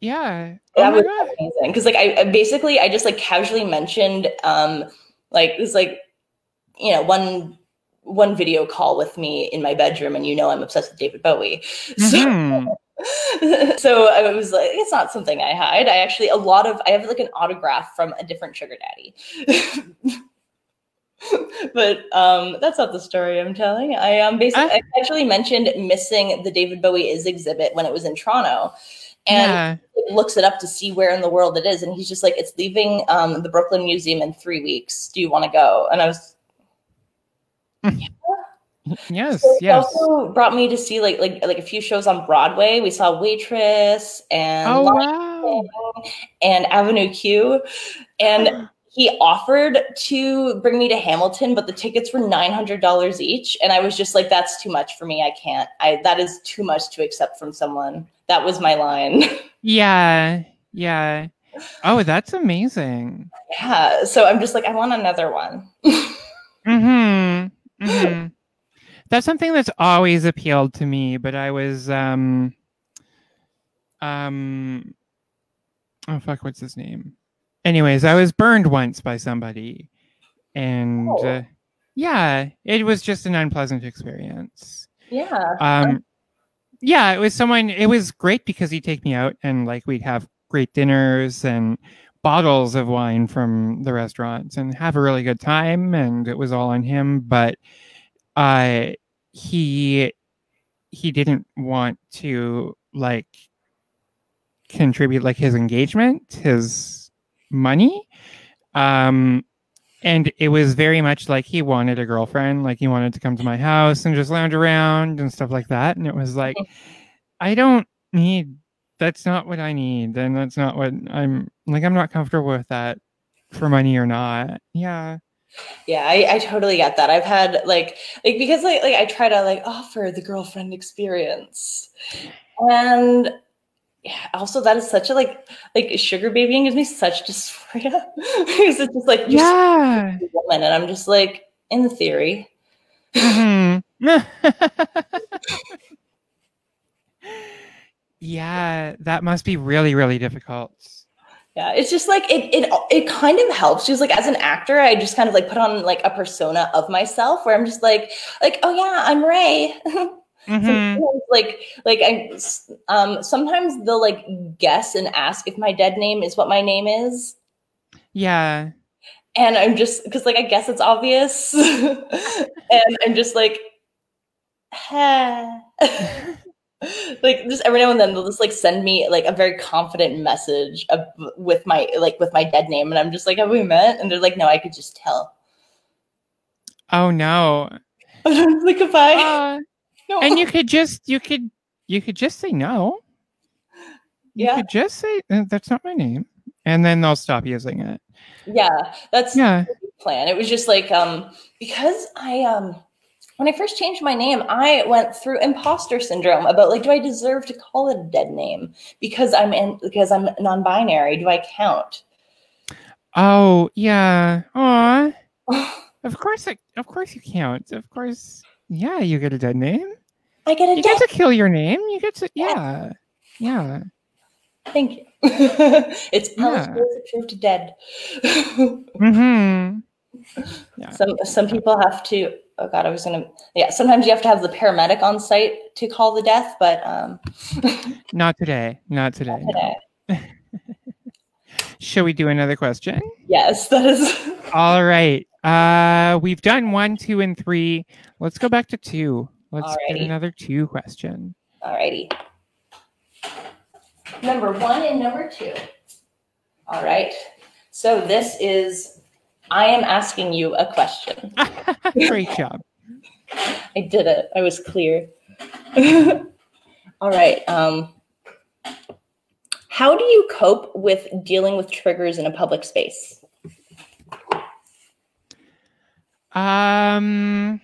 Speaker 2: Yeah.
Speaker 1: that
Speaker 2: Oh my
Speaker 1: was
Speaker 2: God.
Speaker 1: amazing because like I, I basically I just like casually mentioned um, like it was like you know one one video call with me in my bedroom, and you know I'm obsessed with David Bowie. So
Speaker 2: Mhm. [LAUGHS]
Speaker 1: so I was like, it's not something I hide. I actually a lot of I have like an autograph from a different sugar daddy. [LAUGHS] but um, that's not the story I'm telling. I um basically I actually mentioned missing the David Bowie is exhibit when it was in Toronto, and
Speaker 2: yeah.
Speaker 1: looks it up to see where in the world it is, and he's just like, it's leaving um, the Brooklyn Museum in three weeks. Do you want to go? And I was [LAUGHS]
Speaker 2: Yes.
Speaker 1: So
Speaker 2: Yes.
Speaker 1: also brought me to see like like like a few shows on Broadway. We saw Waitress and
Speaker 2: Oh wow.
Speaker 1: And Avenue Q, and he offered to bring me to Hamilton, but the tickets were nine hundred dollars each, and I was just like, "That's too much for me. I can't. I that is too much to accept from someone." That was my line. [LAUGHS]
Speaker 2: Yeah. Yeah. Oh, that's amazing.
Speaker 1: yeah, so I'm just like, I want another one. [LAUGHS]
Speaker 2: Mm-hmm. Mm-hmm. hmm That's something that's always appealed to me, but I was um um oh fuck, what's his name? Anyways, I was burned once by somebody, and
Speaker 1: Oh.
Speaker 2: uh, yeah, it was just an unpleasant experience.
Speaker 1: Yeah,
Speaker 2: Um, yeah, it was someone. It was great because he'd take me out and like we'd have great dinners and bottles of wine from the restaurants and have a really good time. And it was all on him, but uh, he he didn't want to like contribute like his engagement, his money. Um, and it was very much like he wanted a girlfriend like he wanted to come to my house and just lounge around and stuff like that and it was like i don't need that's not what i need and that's not what i'm like i'm not comfortable with that for money or not yeah
Speaker 1: Yeah, I, I totally get that. I've had like like because like like I try to like offer the girlfriend experience. And yeah, also that is such a like like sugar babying gives me such dysphoria. [LAUGHS] because it's just like you're
Speaker 2: yeah
Speaker 1: a woman and I'm just like in theory.
Speaker 2: Mhm. [LAUGHS] [LAUGHS] Yeah, that must be really, really difficult.
Speaker 1: Yeah, it's just like it it it kind of helps. Just like as an actor, I just kind of like put on like a persona of myself where I'm just like like oh yeah, I'm Ray. [LAUGHS]
Speaker 2: Mhm.
Speaker 1: like like I um sometimes they'll like guess and ask if my dead name is what my name is.
Speaker 2: Yeah.
Speaker 1: And I'm just because like I guess it's obvious. [LAUGHS] and I'm just like [LAUGHS] like just every now and then they'll just like send me like a very confident message of, with my like with my dead name and i'm just like have we met and they're like no i could just tell
Speaker 2: Oh no. [LAUGHS]
Speaker 1: Like goodbye
Speaker 2: Uh, [LAUGHS]
Speaker 1: no.
Speaker 2: and you could just you could you could just say no. You
Speaker 1: Yeah.
Speaker 2: could just say "Uh, that's not my name. And then they'll stop using it.
Speaker 1: yeah that's
Speaker 2: Yeah.
Speaker 1: plan it was just like um because i um when i first changed my name i went through imposter syndrome about like do i deserve to call it a dead name because i'm in because i'm non-binary do i count
Speaker 2: Oh yeah. Aw. [SIGHS] Of course it, of course you count. Of course. Yeah, you get a dead name.
Speaker 1: i get a
Speaker 2: You
Speaker 1: dead
Speaker 2: get to kill your name. You get to yeah. Yeah.
Speaker 1: Thank you. [LAUGHS] it's
Speaker 2: Yeah.
Speaker 1: approved dead. [LAUGHS]
Speaker 2: Mm-hmm. Yeah.
Speaker 1: some some people have to. Oh God, I was gonna. Yeah, sometimes you have to have the paramedic on site to call the death, but um, [LAUGHS]
Speaker 2: Not today. Not today.
Speaker 1: today. [LAUGHS]
Speaker 2: Shall we do another question?
Speaker 1: yes, that is. [LAUGHS]
Speaker 2: All right. Uh we've done one, two, and three. Let's go back to two. Let's get another two question.
Speaker 1: Alrighty. Number one and number two. All right. So this is. I am asking you a question. [LAUGHS]
Speaker 2: Great job.
Speaker 1: I did it. I was clear. [LAUGHS] All right. Um, how do you cope with dealing with triggers in a public space?
Speaker 2: Um,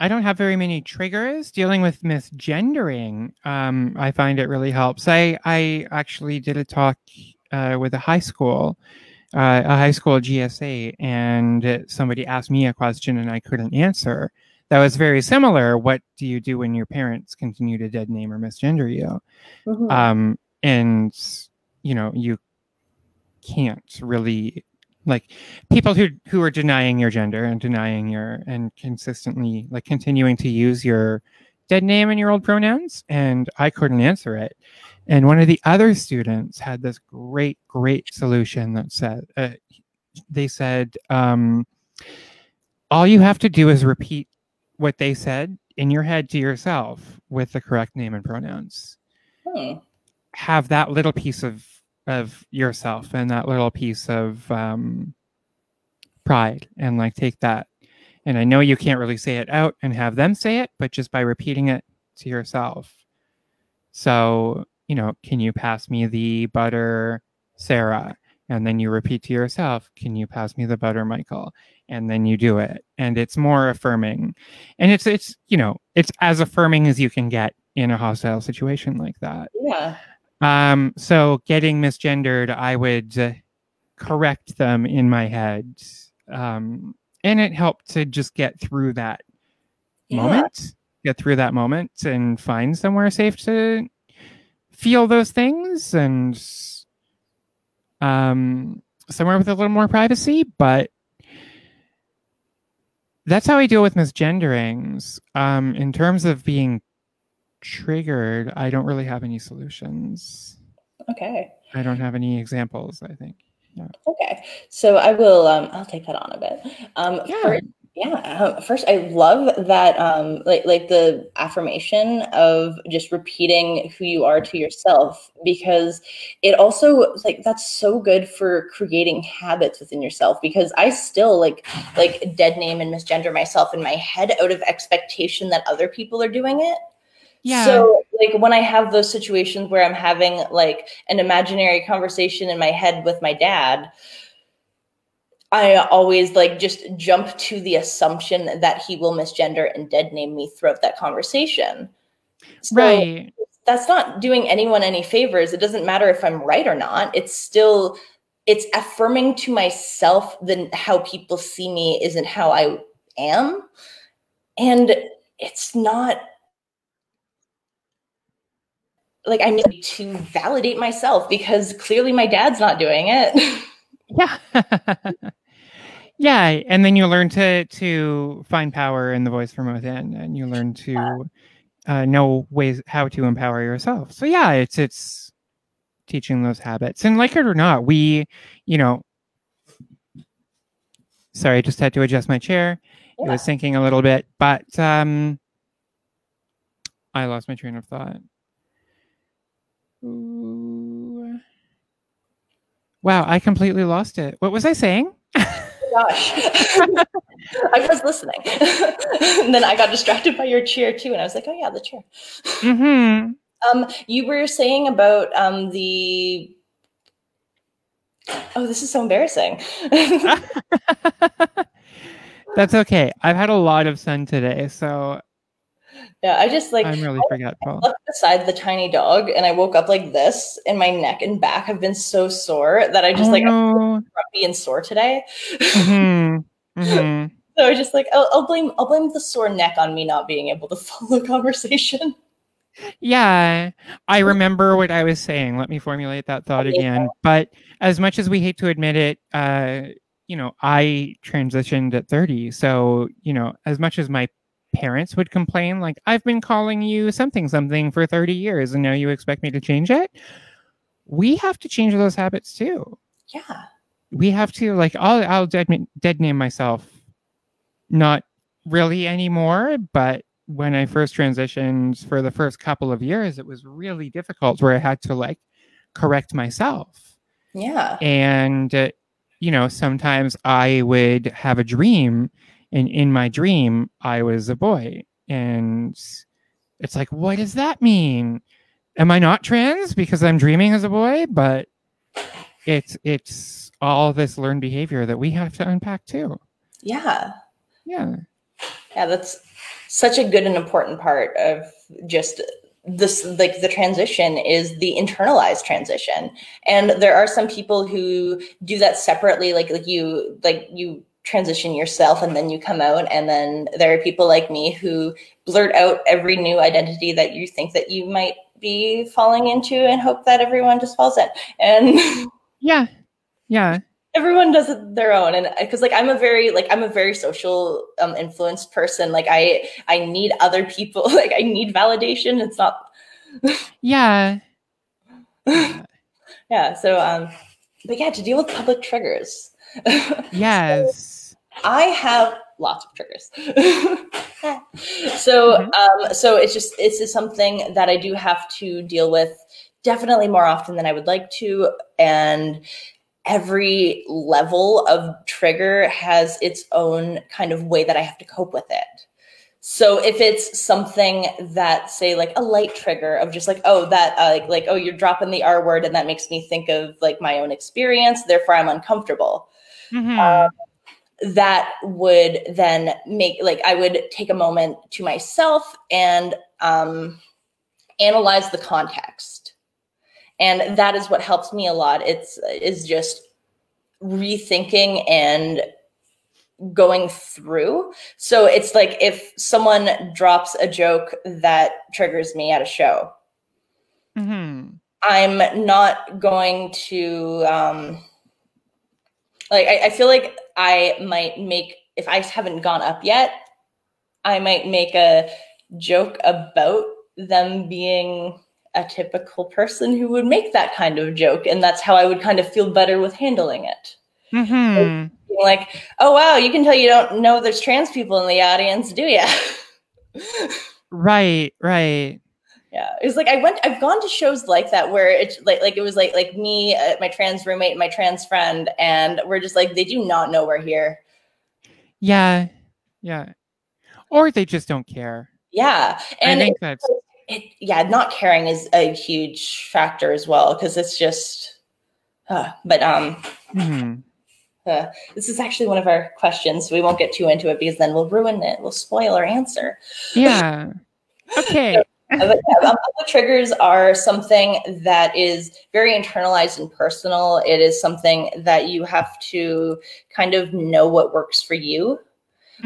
Speaker 2: I don't have very many triggers. Dealing with misgendering, um, I find it really helps. I I actually did a talk uh, with a high school, uh, a high school GSA, and somebody asked me a question and I couldn't answer. That was very similar. What do you do when your parents continue to dead name or misgender you?
Speaker 1: Mhm.
Speaker 2: um and you know you can't really like people who who are denying your gender and denying your and consistently like continuing to use your dead name and your old pronouns and i couldn't answer it. And one of the other students had this great great solution that said uh, they said um, all you have to do is repeat what they said in your head to yourself with the correct name and pronouns. Have that little piece of of yourself and that little piece of um, pride and like take that and i know you can't really say it out and have them say it but just by repeating it to yourself. So you know can you pass me the butter sarah? And then you repeat to yourself can you pass me the butter michael? And then you do it. And it's more affirming. And it's it's you know it's as affirming as you can get in a hostile situation like that.
Speaker 1: Yeah.
Speaker 2: um, so getting misgendered, I would correct them in my head. Um, and it helped to just get through that
Speaker 1: Yeah.
Speaker 2: moment, get through that moment and find somewhere safe to feel those things and um, somewhere with a little more privacy. But that's how I deal with misgenderings. Um, in terms of being triggered, I don't really have any solutions.
Speaker 1: Okay.
Speaker 2: I don't have any examples, I think.
Speaker 1: Okay. So I will. Um, I'll take that on a bit. Um,
Speaker 2: Yeah.
Speaker 1: yeah. Um, first, I love that. Um, like like the affirmation of just repeating who you are to yourself because it also like that's so good for creating habits within yourself. Because I still like like dead name and misgender myself in my head out of expectation that other people are doing it.
Speaker 2: Yeah.
Speaker 1: So, like, when I have those situations where I'm having like an imaginary conversation in my head with my dad, I always like just jump to the assumption that he will misgender and dead name me throughout that conversation. So
Speaker 2: right.
Speaker 1: that's not doing anyone any favors. It doesn't matter if I'm right or not. It's still it's affirming to myself that how people see me isn't how I am. And it's not like I need to validate myself because clearly my dad's not doing it. [LAUGHS]
Speaker 2: yeah. [LAUGHS] yeah, and then you learn to to find power in the voice from within and you learn to uh, know ways how to empower yourself. So yeah, it's it's teaching those habits. And like it or not, we, you know, sorry, I just had to adjust my chair. Yeah. It was sinking a little bit, but um I lost my train of thought. Ooh. Wow, I completely lost it. What was I saying?
Speaker 1: gosh. [LAUGHS] I was listening. [LAUGHS] and then I got distracted by your chair too. And I was like, oh, yeah, the chair. Mm-hmm. [LAUGHS] Um, you were saying about um, the. Oh, this is so embarrassing.
Speaker 2: That's okay. I've had a lot of sun today, so
Speaker 1: yeah, I just like
Speaker 2: I'm really forgetful.
Speaker 1: I beside the tiny dog, and I woke up like this, and my neck and back have been so sore that I just oh, like no. I'm grumpy and sore today. Mm-hmm. Mm-hmm. [LAUGHS] so I just like I'll, I'll blame I'll blame the sore neck on me not being able to [LAUGHS] follow conversation.
Speaker 2: Yeah, I [LAUGHS] remember what I was saying. Let me formulate that thought again. But as much as we hate to admit it, uh, you know, I transitioned at 30. So, you know, as much as my parents would complain, like, I've been calling you something, something for 30 years, and now you expect me to change it. We have to change those habits too.
Speaker 1: Yeah.
Speaker 2: We have to, like, I'll, I'll dead, dead name myself. Not really anymore, but when I first transitioned for the first couple of years, it was really difficult where I had to, like, correct myself.
Speaker 1: Yeah.
Speaker 2: And, uh, you know, sometimes I would have a dream and in my dream i was a boy and it's like what does that mean? Am i not trans because i'm dreaming as a boy? But it's it's all this learned behavior that we have to unpack too.
Speaker 1: Yeah.
Speaker 2: Yeah.
Speaker 1: Yeah that's such a good and important part of just this like the transition is the internalized transition. And there are some people who do that separately like like you like you transition yourself and then you come out. And then there are people like me who blurt out every new identity that you think that you might be falling into and hope that everyone just falls in. And [LAUGHS]
Speaker 2: yeah. Yeah.
Speaker 1: everyone does it their own. And because like i'm a very like i'm a very social um influenced person. Like i i need other people. [LAUGHS] Like i need validation. It's not [LAUGHS]
Speaker 2: yeah.
Speaker 1: Yeah. So um but yeah to deal with public triggers.
Speaker 2: Yes
Speaker 1: I have lots of triggers. [LAUGHS] so mm-hmm. um, so it's just it's just something that I do have to deal with definitely more often than I would like to, and every level of trigger has its own kind of way that I have to cope with it. So if it's something that say like a light trigger of just like oh that uh, like like oh you're dropping the R word and that makes me think of like my own experience, therefore I'm uncomfortable. Mm-hmm. Um, that would then make like I would take a moment to myself and um, analyze the context, and that is what helps me a lot. It's is just rethinking and going through. So it's like if someone drops a joke that triggers me at a show, mm-hmm. I'm not going to. Um, like I, I feel like I might make if I haven't gone up yet, I might make a joke about them being a typical person who would make that kind of joke, and that's how I would kind of feel better with handling it. Mm-hmm. Like, oh wow, you can tell you don't know there's trans people in the audience, do you? [LAUGHS]
Speaker 2: right, right
Speaker 1: yeah it was like i went i've gone to shows like that where it's like like it was like like me uh, my trans roommate my trans friend and we're just like they do not know we're here.
Speaker 2: Yeah yeah. Or they just don't care.
Speaker 1: Yeah and
Speaker 2: i think it, that's
Speaker 1: it, yeah not caring is a huge factor as well because it's just uh, but um mm-hmm. uh, this is actually one of our questions we won't get too into it because then we'll ruin it we'll spoil our answer.
Speaker 2: Yeah. Okay [LAUGHS]
Speaker 1: public triggers are something that is very internalized and personal. It is something that you have to kind of know what works for you.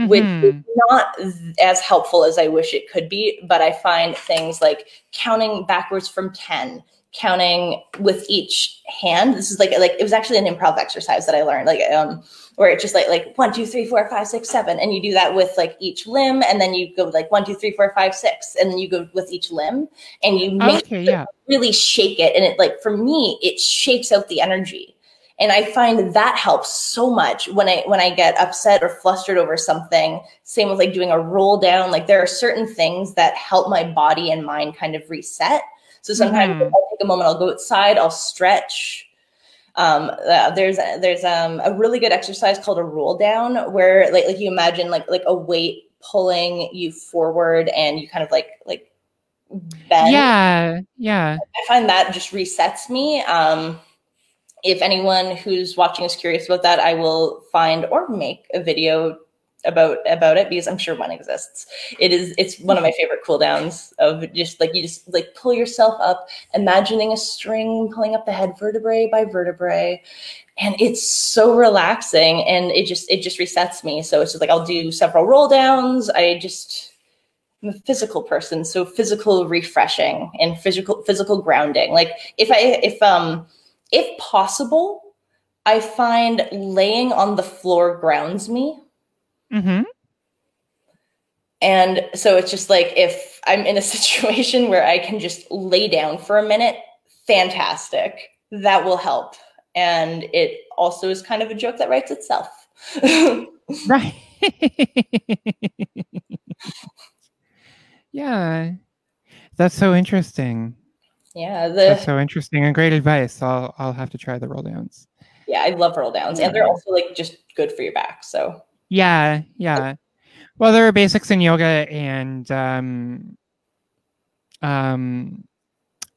Speaker 1: which is
Speaker 2: Mhm.
Speaker 1: not as helpful as I wish it could be. But I find things like counting backwards from 10, counting with each hand. This is like like it was actually an improv exercise that I learned, like um where it's just like like one, two, three, four, five, six, seven, and you do that with like each limb, and then you go like one, two, three, four, five, six, and then you go with each limb, and you make
Speaker 2: Okay, yeah.
Speaker 1: really shake it. And it like for me it shakes out the energy. And i find that helps so much when i when i get upset or flustered over something. Same with like doing a roll down. Like there are certain things that help my body and mind kind of reset. So sometimes
Speaker 2: Mhm.
Speaker 1: if i take a moment i'll go outside i'll stretch um, uh, there's there's um, a really good exercise called a roll down where like like you imagine like like a weight pulling you forward and you kind of like like bend
Speaker 2: Yeah, yeah.
Speaker 1: I find that just resets me. Um, if anyone who's watching is curious about that, I will find or make a video about about it because I'm sure one exists. It is it's one of my favorite cool downs of just like you just like pull yourself up, imagining a string pulling up the head vertebrae by vertebrae. And it's so relaxing and it just it just resets me. So it's just like I'll do several roll downs. I just I'm a physical person, so physical refreshing and physical physical grounding. Like if I if um if possible, I find laying on the floor grounds me.
Speaker 2: Mm-hmm.
Speaker 1: And so it's just like if I'm in a [LAUGHS] situation where I can just lay down for a minute, fantastic. That will help. And it also is kind of a joke that writes itself. [LAUGHS]
Speaker 2: Right. [LAUGHS] yeah. That's so interesting.
Speaker 1: yeah, the
Speaker 2: That's so interesting and great advice. I'll I'll have to try the roll downs.
Speaker 1: yeah, I love roll downs. And they're also like just good for your back. So
Speaker 2: Yeah, yeah. Well, there are basics in yoga and um, um,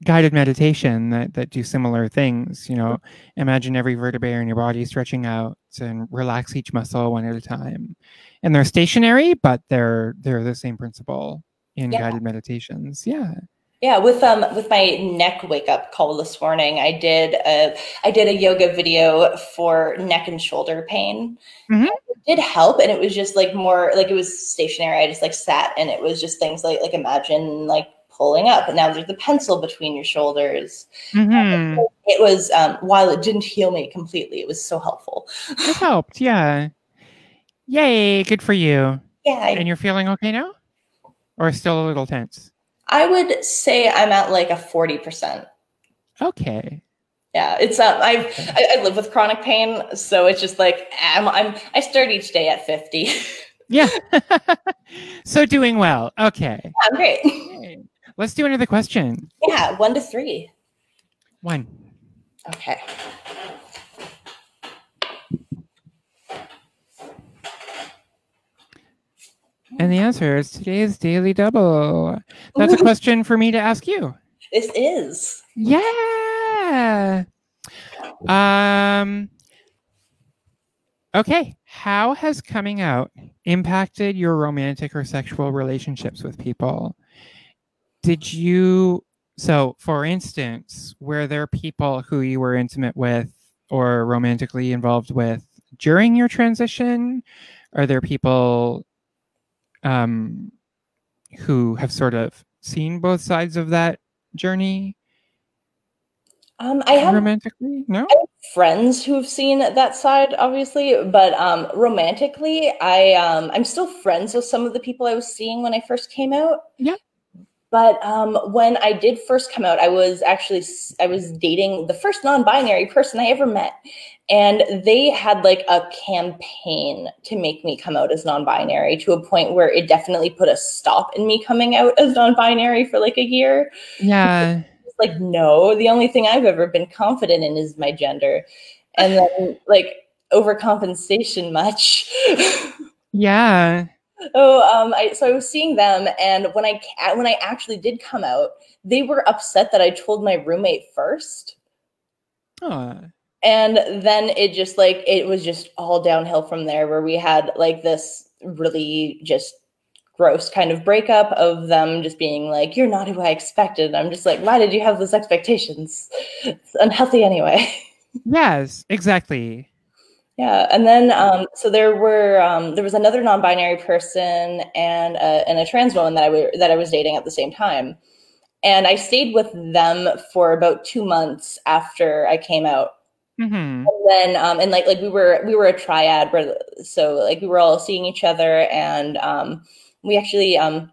Speaker 2: guided meditation that, that do similar things. You know, imagine every vertebrae in your body stretching out and relax each muscle one at a time. And they're stationary, but they're they're the same principle in
Speaker 1: Yeah.
Speaker 2: guided meditations. Yeah.
Speaker 1: Yeah, with um with my neck wake up call this morning, I did a I did a yoga video for neck and shoulder pain.
Speaker 2: Mhm.
Speaker 1: It did help, and it was just like more like it was stationary. I just like sat, and it was just things like like imagine like pulling up, and now there's the pencil between your shoulders.
Speaker 2: hmm
Speaker 1: It was um while it didn't heal me completely, it was so helpful.
Speaker 2: It helped. Yeah. Yay. Good for you.
Speaker 1: Yeah, I,
Speaker 2: And you're feeling okay now? Or still a little tense?
Speaker 1: I would say I'm at like a forty percent.
Speaker 2: Okay.
Speaker 1: Yeah, it's I've, I I live with chronic pain, so it's just like I'm, I'm I start each day at fifty.
Speaker 2: Yeah. [LAUGHS] so doing well. Okay.
Speaker 1: I'm great.
Speaker 2: Okay. Let's do another question.
Speaker 1: Yeah, one to three.
Speaker 2: One.
Speaker 1: Okay.
Speaker 2: And the answer is today's daily double. That's a question for me to ask you.
Speaker 1: This is.
Speaker 2: Yeah. Um Okay, how has coming out impacted your romantic or sexual relationships with people? Did you so for instance, were there people who you were intimate with or romantically involved with during your transition? Are there people um who have sort of seen both sides of that journey
Speaker 1: Um, I have
Speaker 2: romantically? No?
Speaker 1: friends who have seen that side, obviously, but um, romantically, I um, I'm still friends with some of the people I was seeing when I first came out.
Speaker 2: Yeah.
Speaker 1: But um, when I did first come out, I was actually I was dating the first non-binary person I ever met, and they had like a campaign to make me come out as non-binary to a point where it definitely put a stop in me coming out as non-binary for like a year.
Speaker 2: Yeah. [LAUGHS]
Speaker 1: Like no the only thing i've ever been confident in is my gender and then [LAUGHS] like overcompensation much [LAUGHS]
Speaker 2: Yeah.
Speaker 1: oh um i so i was seeing them and when i when i actually did come out they were upset that i told my roommate first
Speaker 2: Oh.
Speaker 1: And then it just like it was just all downhill from there where we had like this really just gross kind of breakup of them just being like you're not who i expected i'm just like why did you have those expectations it's unhealthy anyway [LAUGHS]
Speaker 2: Yes, exactly.
Speaker 1: Yeah, and then um, so there were um, there was another non-binary person and a, and a trans woman that I w- that I was dating at the same time, and I stayed with them for about two months after I came out.
Speaker 2: Mm-hmm.
Speaker 1: And then um, and like like we were we were a triad, where so like we were all seeing each other, and um, we actually um,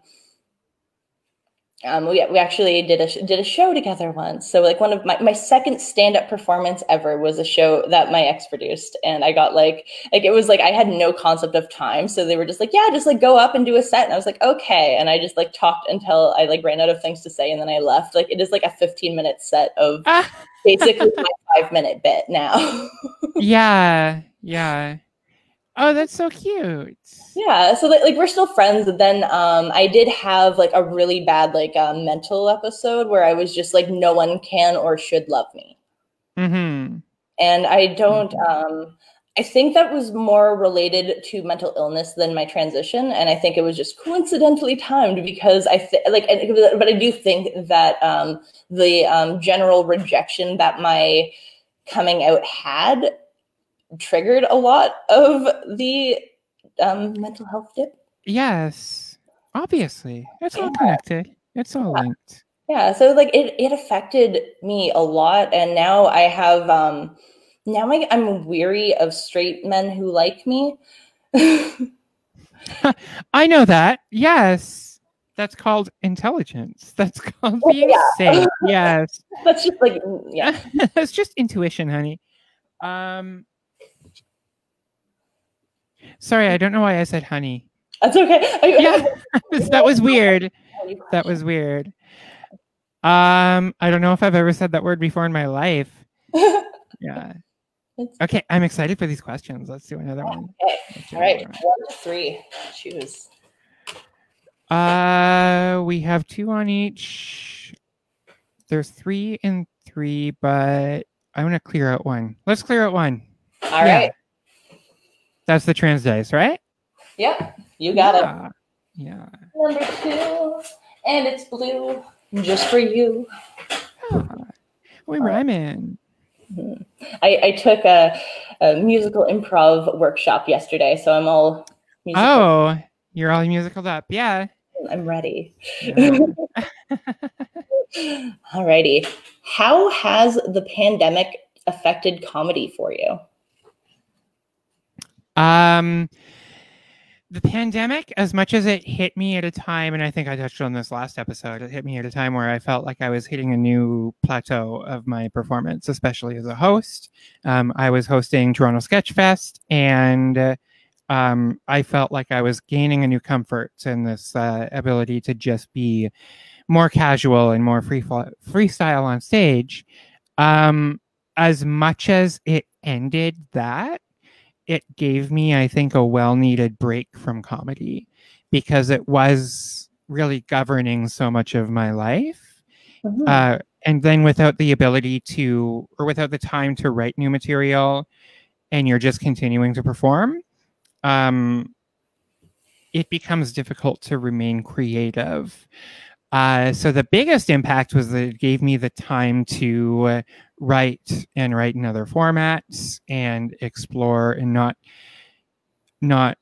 Speaker 1: um, we, we actually did a did a show together once. So like one of my, my second stand up performance ever was a show that my ex produced, and I got like like it was like I had no concept of time, so they were just like yeah, just like go up and do a set, and I was like okay, and I just like talked until I like ran out of things to say, and then I left. Like it is like a fifteen minute set of [LAUGHS] basically my five minute bit now. [LAUGHS]
Speaker 2: yeah, yeah. Oh, that's so cute.
Speaker 1: Yeah, so like, like we're still friends. But then um, I did have like a really bad like uh, mental episode where I was just like, no one can or should love me.
Speaker 2: Mm-hmm.
Speaker 1: And I don't. Um, I think that was more related to mental illness than my transition, and I think it was just coincidentally timed because I th- like, but I do think that um, the um, general rejection that my coming out had triggered a lot of the um, mental health dip.
Speaker 2: Yes, obviously, it's all connected. It's all linked.
Speaker 1: Yeah, so like it it affected me a lot, and now I have um now I, I'm weary of straight men who like me. [LAUGHS]
Speaker 2: I know that. Yes. That's called intelligence. That's [LAUGHS] called [LAUGHS] being
Speaker 1: Yeah.
Speaker 2: safe. Yes.
Speaker 1: That's just like mm, yeah.
Speaker 2: That's just intuition, honey. Um Sorry, I don't know why I said honey.
Speaker 1: That's okay.
Speaker 2: Yeah. [LAUGHS] that [LAUGHS] was weird. That was weird. Um, I don't know if I've ever said that word before in my life. [LAUGHS] Yeah. Okay, I'm excited for these questions. Let's do another one.
Speaker 1: Okay.
Speaker 2: Do
Speaker 1: All right, one three. Choose.
Speaker 2: Uh, we have two on each. There's three and three, but I want to clear out one. Let's clear out one.
Speaker 1: All
Speaker 2: Yeah.
Speaker 1: right.
Speaker 2: That's the trans dice, right?
Speaker 1: Yep. You got it.
Speaker 2: yeah. Yeah.
Speaker 1: Number two, and it's blue, just for you.
Speaker 2: Ah, we rhyming.
Speaker 1: I, I took a, a musical improv workshop yesterday, so I'm all musical.
Speaker 2: Oh, you're all musicaled up. Yeah.
Speaker 1: I'm ready.
Speaker 2: Yeah. [LAUGHS]
Speaker 1: Alrighty. How has the pandemic affected comedy for you?
Speaker 2: Um, the pandemic, as much as it hit me at a time, and I think I touched on this last episode, it hit me at a time where I felt like I was hitting a new plateau of my performance, especially as a host. Um, I was hosting Toronto Sketch Fest, and uh, um, I felt like I was gaining a new comfort in this uh, ability to just be more casual and more free freestyle on stage. Um, as much as it ended that, it gave me, I think, a well needed break from comedy because it was really governing so much of my life.
Speaker 1: Mhm.
Speaker 2: Uh, and then without the ability to, or without the time to write new material, and you're just continuing to perform, um, it becomes difficult to remain creative. Uh, so the biggest impact was that it gave me the time to uh, write and write in other formats and explore and not not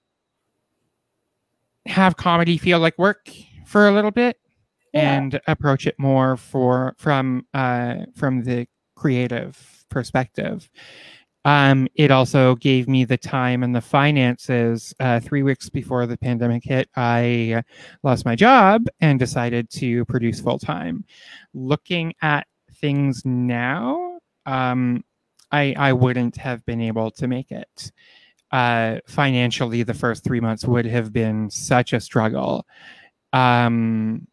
Speaker 2: have comedy feel like work for a little bit
Speaker 1: Yeah.
Speaker 2: and approach it more for from uh, from the creative perspective. Um, it also gave me the time and the finances. Uh, three weeks before the pandemic hit, I lost my job and decided to produce full time. Looking at things now, um, I, I wouldn't have been able to make it. Uh, financially, the first three months would have been such a struggle. Um,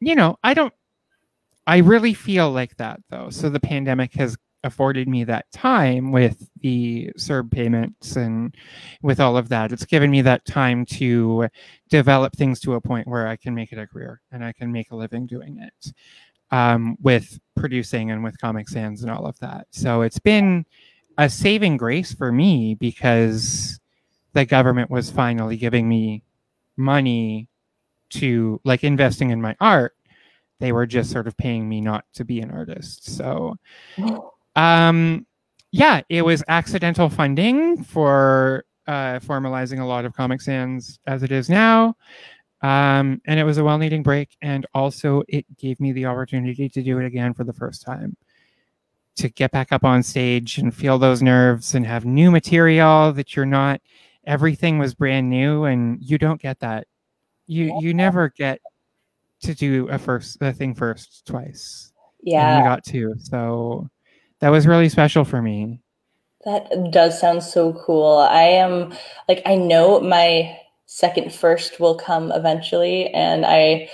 Speaker 2: you know, I don't, I really feel like that though. So the pandemic has afforded me that time with the CERB payments and with all of that. It's given me that time to develop things to a point where I can make it a career and I can make a living doing it um, with producing and with Comic Sans and all of that. So it's been a saving grace for me because the government was finally giving me money to like investing in my art. They were just sort of paying me not to be an artist. So [GASPS] um yeah, it was accidental funding for uh, formalizing a lot of Comic Sans as it is now. Um, and it was a well needing break. And also, it gave me the opportunity to do it again for the first time to get back up on stage and feel those nerves and have new material that you're not everything was brand new and you don't get that you you never get to do a first a thing first twice
Speaker 1: Yeah.
Speaker 2: and we got to so that was really special for me
Speaker 1: That does sound so cool. I am like I know my second first will come eventually, and I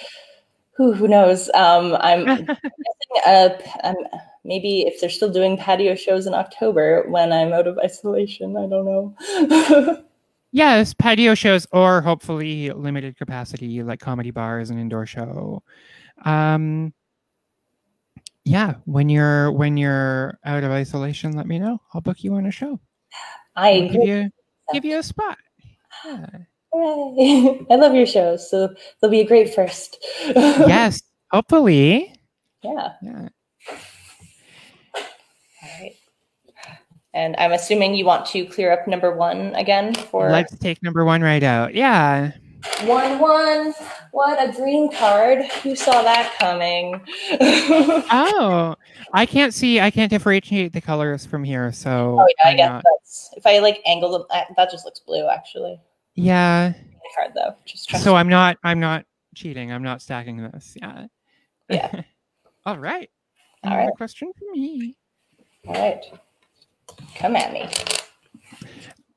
Speaker 1: who who knows. Um, I'm [LAUGHS] uh, um, maybe if they're still doing patio shows in October when I'm out of isolation. I don't know. [LAUGHS]
Speaker 2: yes patio shows or hopefully limited capacity like comedy bars and indoor show um yeah when you're when you're out of isolation let me know i'll book you on a show
Speaker 1: I
Speaker 2: give you give you a spot yeah.
Speaker 1: Hooray. [LAUGHS] I love your shows, so they'll be a great first. [LAUGHS]
Speaker 2: yes hopefully
Speaker 1: Yeah.
Speaker 2: yeah
Speaker 1: All right. And I'm assuming you want to clear up number one again for
Speaker 2: let's take number one right out yeah
Speaker 1: one one. What a green card! Who saw that coming? [LAUGHS]
Speaker 2: oh i can't see i can't differentiate the colors from here so
Speaker 1: Oh yeah, I guess
Speaker 2: not-
Speaker 1: that's if I like angle them. That just looks blue, actually.
Speaker 2: Yeah
Speaker 1: The card though, just
Speaker 2: so i'm not i'm not cheating i'm not stacking this yeah
Speaker 1: Yeah. [LAUGHS]
Speaker 2: all right
Speaker 1: All
Speaker 2: Another
Speaker 1: right.
Speaker 2: question for me
Speaker 1: All right, come at me.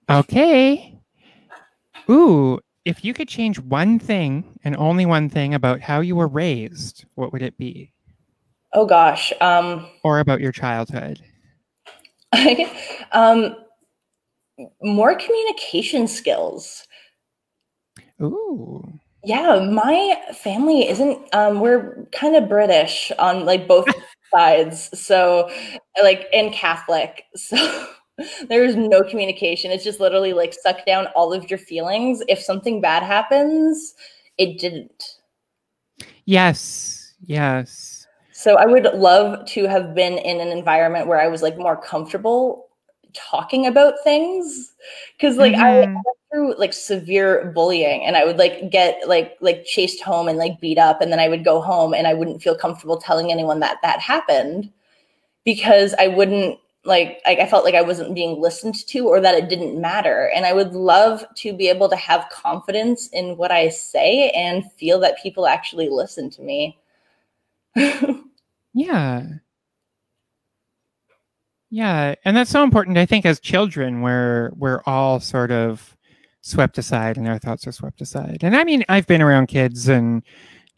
Speaker 2: okay ooh if you could change one thing and only one thing about how you were raised what would it be
Speaker 1: Oh gosh. Um.
Speaker 2: or about your childhood [LAUGHS]
Speaker 1: um. More communication skills.
Speaker 2: Ooh
Speaker 1: Yeah, my family isn't um we're kind of British on like both [LAUGHS] sides. So like and Catholic. [LAUGHS] So there's no communication. It's just literally like suck down all of your feelings. If something bad happens, it didn't.
Speaker 2: yes yes
Speaker 1: So I would love to have been in an environment where I was like more comfortable talking about things cuz like I
Speaker 2: Mhm.
Speaker 1: went through like severe bullying and I would like get like like chased home and like beat up and then I would go home and I wouldn't feel comfortable telling anyone that that happened because I wouldn't like like I felt like I wasn't being listened to or that it didn't matter and I would love to be able to have confidence in what I say and feel that people actually listen to me. [LAUGHS]
Speaker 2: Yeah. Yeah, and that's so important. I think as children, we're we're all sort of swept aside, and our thoughts are swept aside. And I mean, I've been around kids, and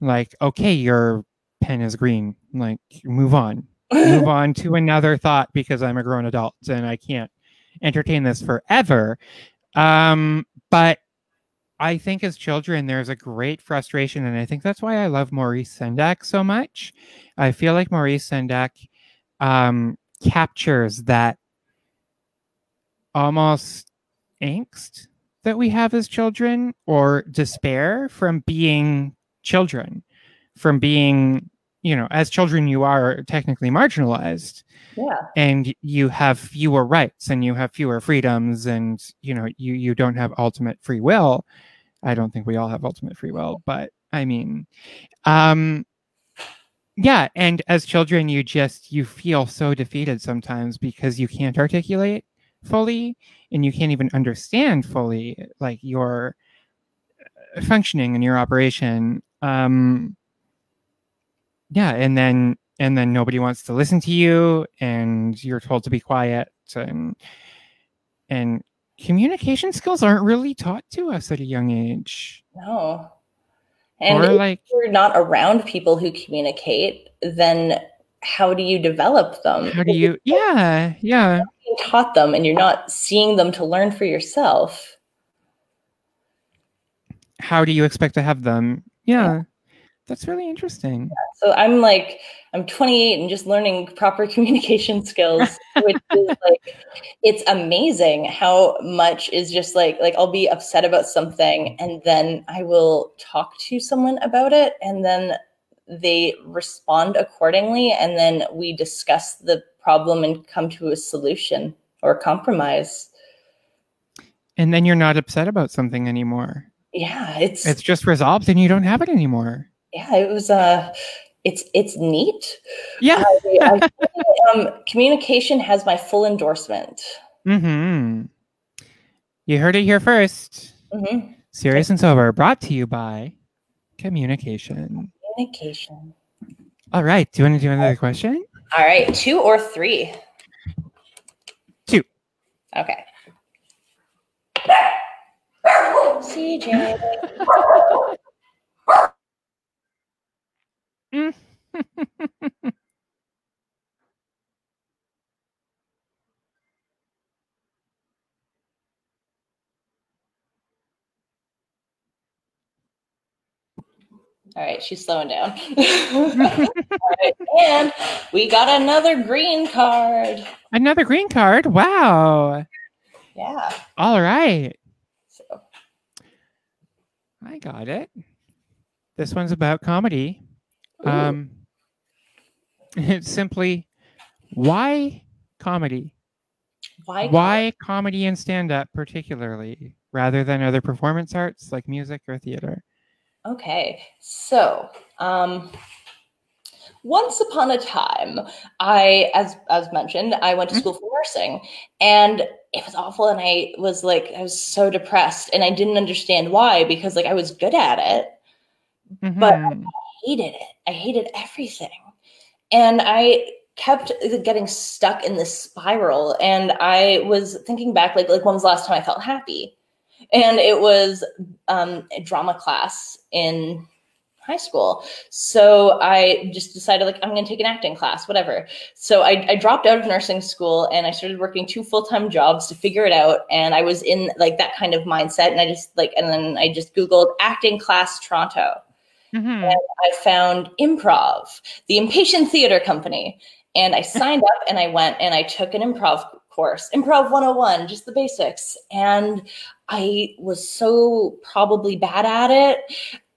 Speaker 2: like, okay, your pen is green. Like, move on, move [LAUGHS] on to another thought because I'm a grown adult and I can't entertain this forever. Um, but I think as children, there's a great frustration, and I think that's why I love Maurice Sendak so much. I feel like Maurice Sendak um, captures that almost angst that we have as children, or despair from being children, from being, you know, as children, you are technically marginalized
Speaker 1: yeah.
Speaker 2: and you have fewer rights and you have fewer freedoms and you know you you don't have ultimate free will i don't think we all have ultimate free will but i mean um yeah and as children you just you feel so defeated sometimes because you can't articulate fully and you can't even understand fully like your uh, functioning and your operation um yeah and then and then nobody wants to listen to you and you're told to be quiet and and communication skills aren't really taught to us at a young age
Speaker 1: No. And
Speaker 2: or
Speaker 1: if
Speaker 2: like
Speaker 1: you're not around people who communicate, then how do you develop them?
Speaker 2: how do you yeah yeah
Speaker 1: taught them and you're not seeing them to learn for yourself.
Speaker 2: how do you expect to have them yeah that's really interesting
Speaker 1: So I'm like, I'm 28 and just learning proper [LAUGHS] communication skills, which is like, it's amazing how much is just like, like I'll be upset about something and then I will talk to someone about it and then they respond accordingly and then we discuss the problem and come to a solution or compromise.
Speaker 2: And then you're not upset about something anymore.
Speaker 1: Yeah, it's
Speaker 2: It's just resolved and you don't have it anymore.
Speaker 1: Yeah, it was uh it's it's neat.
Speaker 2: Yeah.
Speaker 1: I, I, um, communication has my full endorsement.
Speaker 2: Mm-hmm. You heard it here first.
Speaker 1: hmm
Speaker 2: Serious and sober, brought to you by communication.
Speaker 1: Communication.
Speaker 2: All right. Do you want to do another question?
Speaker 1: All right, two or three?
Speaker 2: Two.
Speaker 1: Okay. [LAUGHS] CJ. [LAUGHS] [LAUGHS] All right, she's slowing down. [LAUGHS] All right, and we got another green card.
Speaker 2: Another green card. Wow.
Speaker 1: Yeah.
Speaker 2: All right.
Speaker 1: So
Speaker 2: I got it. This one's about comedy. Um, it's [LAUGHS] simply why comedy?
Speaker 1: why?
Speaker 2: Why comedy and stand up, particularly, rather than other performance arts like music or theater?
Speaker 1: Okay, so um, once upon a time, I, as as mentioned, I went to
Speaker 2: Mhm.
Speaker 1: school for nursing, and it was awful. And I was like, I was so depressed, and I didn't understand why because like I was good at it, But-
Speaker 2: Mhm.
Speaker 1: Hated it. I hated everything. And I kept getting stuck in this spiral. And I was thinking back, like, like when was the last time I felt happy? And it was um, a drama class in high school. So I just decided, like, I'm going to take an acting class, whatever. So I, I dropped out of nursing school and I started working two full time jobs to figure it out. And I was in like that kind of mindset. And I just like, and then I just Googled acting class Toronto.
Speaker 2: Mhm.
Speaker 1: I found improv, the Impatient Theater Company. And I [LAUGHS] signed up and I went and I took an improv course, Improv 101, just the basics. And I was so probably bad at it.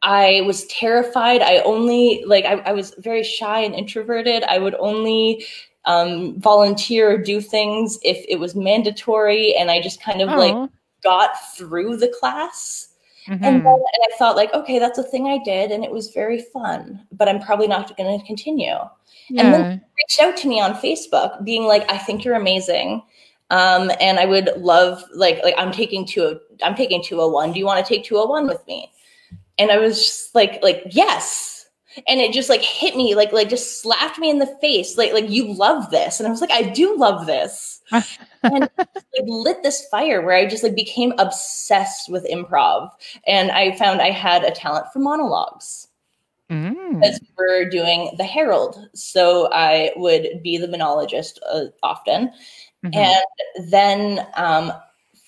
Speaker 1: I was terrified. I only, like, I, I was very shy and introverted. I would only um, volunteer or do things if it was mandatory. And I just kind of like
Speaker 2: Oh.
Speaker 1: got through the class. And,
Speaker 2: Mhm.
Speaker 1: then, and I thought like, okay, that's a thing I did, and it was very fun. But I'm probably not going to continue. and then-
Speaker 2: Yeah.
Speaker 1: Reached out to me on Facebook, being like, I think you're amazing, um, and I would love like like I'm taking two I'm taking two hundred one. Do you want to take two hundred one with me? And I was just like like yes, and it just like hit me like like just slapped me in the face like like you love this, and I was like I do love this. [LAUGHS] and like lit this fire where I just like became obsessed with improv and I found I had a talent for monologues
Speaker 2: Mm.
Speaker 1: because we were doing the Harold. So I would be the monologist uh, often.
Speaker 2: Mhm.
Speaker 1: And then um,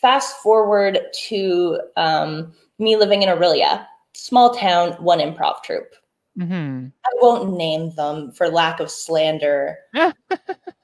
Speaker 1: fast forward to um, me living in Orillia, small town, one improv troupe.
Speaker 2: Mhm.
Speaker 1: I won't name them for lack of slander. [LAUGHS]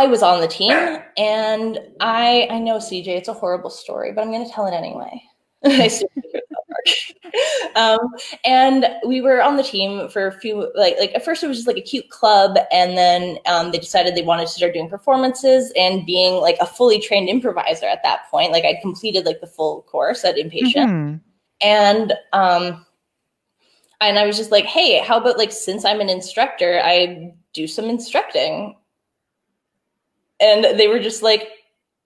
Speaker 1: I was on the team and I I know CJ, it's a horrible story, but I'm gonna tell it anyway. [LAUGHS] I still think it's that dark. [LAUGHS] um, and we were on the team for a few like like at first it was just like a cute club and then um, they decided they wanted to start doing performances and being like a fully trained improviser at that point like i completed like the full course at Impatient
Speaker 2: Mhm.
Speaker 1: and um and i was just like hey how about like since i'm an instructor i do some instructing and they were just like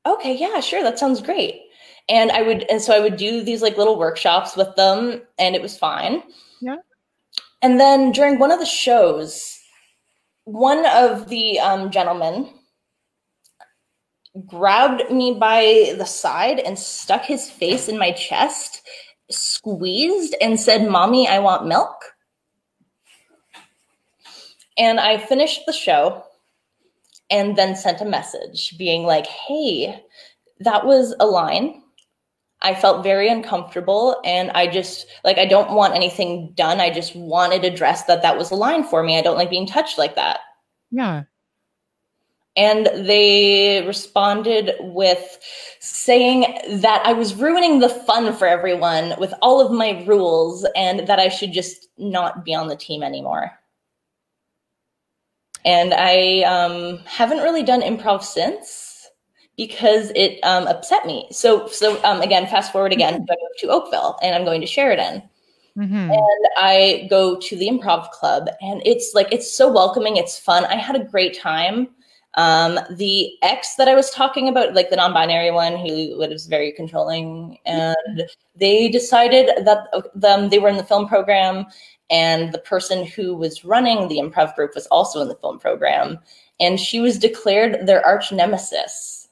Speaker 1: okay yeah sure that sounds great and i would and so i would do these like little workshops with them and it was fine
Speaker 2: Yeah.
Speaker 1: and then during one of the shows one of the um, gentlemen grabbed me by the side and stuck his face in my chest squeezed and said, Mommy, I want milk. And I finished the show and then sent a message being like, Hey, that was a line. I felt very uncomfortable and I just like I don't want anything done. I just wanted addressed that that was a line for me. I don't like being touched like that.
Speaker 2: Yeah.
Speaker 1: And they responded with saying that I was ruining the fun for everyone with all of my rules and that I should just not be on the team anymore. And I um, haven't really done improv since because it um, upset me. So, so um, again, fast forward again, I moved to Oakville, and I'm going to Sheridan.
Speaker 2: Mhm.
Speaker 1: And I go to the improv club, and it's like it's so welcoming. It's fun. I had a great time. Um, the ex that I was talking about, like the non-binary one, who was very controlling, and they decided that them they were in the film program, and the person who was running the improv group was also in the film program, and she was declared their arch nemesis.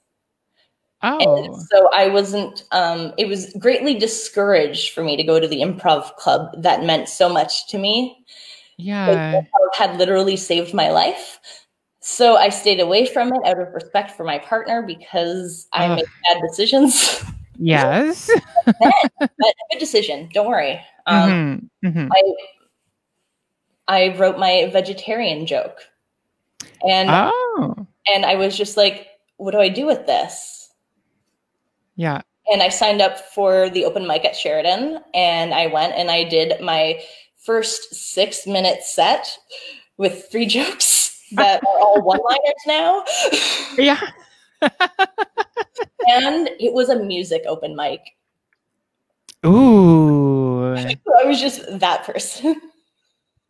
Speaker 2: Oh,
Speaker 1: And so I wasn't, um, it was greatly discouraged for me to go to the improv club that meant so much to me.
Speaker 2: yeah.
Speaker 1: Had literally saved my life. So I stayed away from it out of respect for my partner because I
Speaker 2: Ugh.
Speaker 1: make bad decisions.
Speaker 2: Yes. [LAUGHS]
Speaker 1: but a good decision. Don't worry. Um,
Speaker 2: Mhm, mhm.
Speaker 1: I, I wrote my vegetarian joke. And,
Speaker 2: Oh,
Speaker 1: and I was just like, what do I do with this?
Speaker 2: yeah.
Speaker 1: and I signed up for the open mic at Sheridan and I went and I did my first six minute set with three [LAUGHS] jokes that are all one liners now. [LAUGHS]
Speaker 2: Yeah. [LAUGHS]
Speaker 1: and it was a music open mic.
Speaker 2: Ooh.
Speaker 1: I was just that person.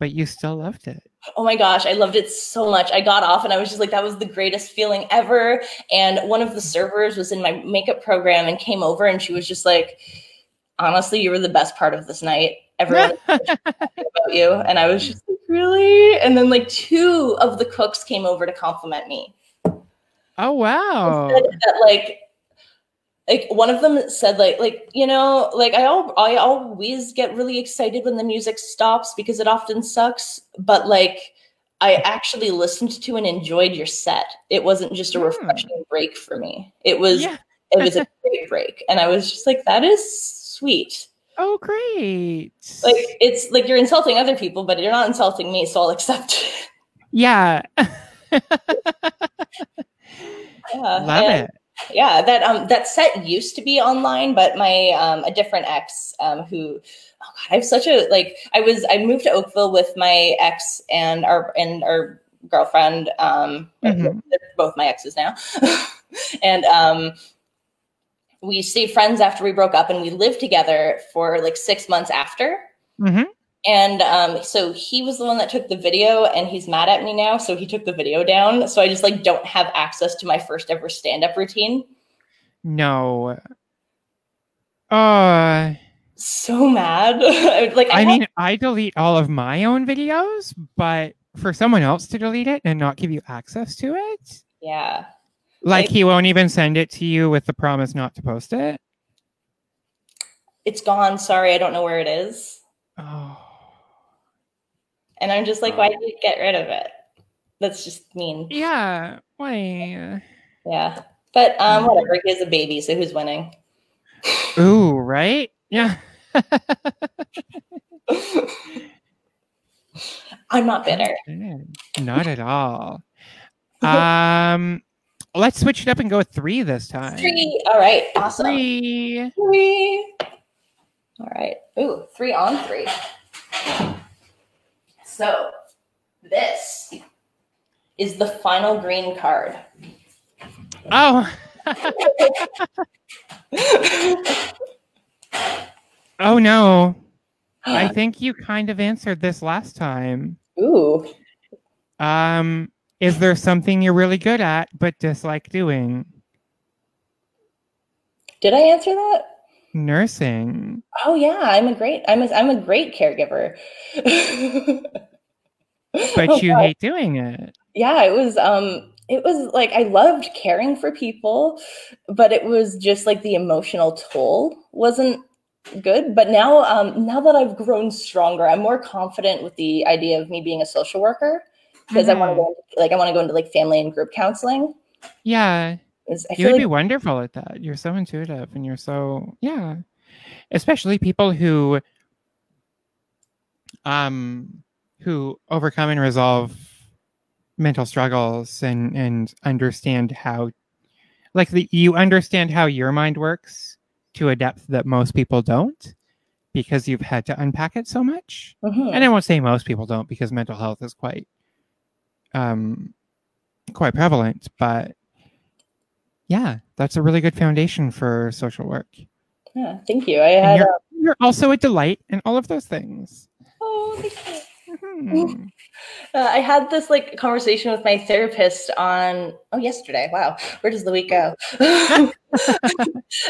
Speaker 2: But you still loved it.
Speaker 1: Oh my gosh, I loved it so much. I got off and I was just like, that was the greatest feeling ever. And one of the servers was in my makeup program and came over and she was just like, honestly, you were the best part of this night. Everyone [LAUGHS] about you. And I was just like, really? And then like two of the cooks came over to compliment me.
Speaker 2: Oh wow.
Speaker 1: That like like one of them said like like you know like I al- I always get really excited when the music stops because it often sucks but like I actually listened to and enjoyed your set. It wasn't just a
Speaker 2: Hmm.
Speaker 1: refreshing break for me. It was
Speaker 2: Yeah.
Speaker 1: it was a [LAUGHS] great break and I was just like that is sweet.
Speaker 2: Oh great.
Speaker 1: Like it's like you're insulting other people but you're not insulting me so I'll accept it.
Speaker 2: yeah. [LAUGHS] [LAUGHS]
Speaker 1: Yeah.
Speaker 2: Love
Speaker 1: and-
Speaker 2: it.
Speaker 1: Yeah that um that set used to be online but my um a different ex um who oh god i have such a like i was i moved to oakville with my ex and our and our girlfriend um
Speaker 2: Mhm.
Speaker 1: they're both my exes now [LAUGHS] and um we stayed friends after we broke up and we lived together for like six months after
Speaker 2: Mhm.
Speaker 1: And um, so he was the one that took the video, and he's mad at me now. So he took the video down. So I just like don't have access to my first ever stand up routine.
Speaker 2: No. Uh
Speaker 1: So mad. [LAUGHS] like
Speaker 2: I
Speaker 1: have-
Speaker 2: mean, I delete all of my own videos, but for someone else to delete it and not give you access to it,
Speaker 1: yeah,
Speaker 2: like
Speaker 1: Like-
Speaker 2: he won't even send it to you with the promise not to post it.
Speaker 1: it's gone. Sorry, I don't know where it is.
Speaker 2: Oh.
Speaker 1: And I'm just like, why did you get rid of it? That's just mean.
Speaker 2: Yeah. Why?
Speaker 1: Yeah. But um, whatever. He has a baby, so who's winning?
Speaker 2: Ooh, right? Yeah. [LAUGHS]
Speaker 1: I'm not bitter.
Speaker 2: Not at all. Um, let's switch it up and go with three this time.
Speaker 1: Three. All right. Awesome.
Speaker 2: Three.
Speaker 1: Three. All right. Ooh, three on three. So, this is the final green card.
Speaker 2: Oh. [LAUGHS] oh no. [GASPS] I think you kind of answered this last time.
Speaker 1: Ooh.
Speaker 2: Um, is there something you're really good at but dislike doing?
Speaker 1: Did I answer that?
Speaker 2: Nursing.
Speaker 1: Oh yeah, I'm a great I'm a I'm a great caregiver. [LAUGHS]
Speaker 2: But [LAUGHS] you hate doing it.
Speaker 1: yeah, it was um it was like I loved caring for people, but it was just like the emotional toll wasn't good. But now um now that I've grown stronger, I'm more confident with the idea of me being a social worker because I want to go into, like I want to go into like family and group counseling.
Speaker 2: yeah you would
Speaker 1: like
Speaker 2: be wonderful at that. You're so intuitive and you're so yeah. Especially people who um who overcome and resolve mental struggles and and understand how like the you understand how your mind works to a depth that most people don't because you've had to unpack it so much.
Speaker 1: Mhm.
Speaker 2: And I won't say most people don't because mental health is quite um, quite prevalent. But yeah, that's a really good foundation for social work.
Speaker 1: Yeah, thank you. I had.
Speaker 2: You're, you're, also a delight and all of those things.
Speaker 1: oh, thank you.
Speaker 2: Mhm. [LAUGHS]
Speaker 1: Uh, I had this like conversation with my therapist on oh yesterday. Wow, where does the week go? [LAUGHS]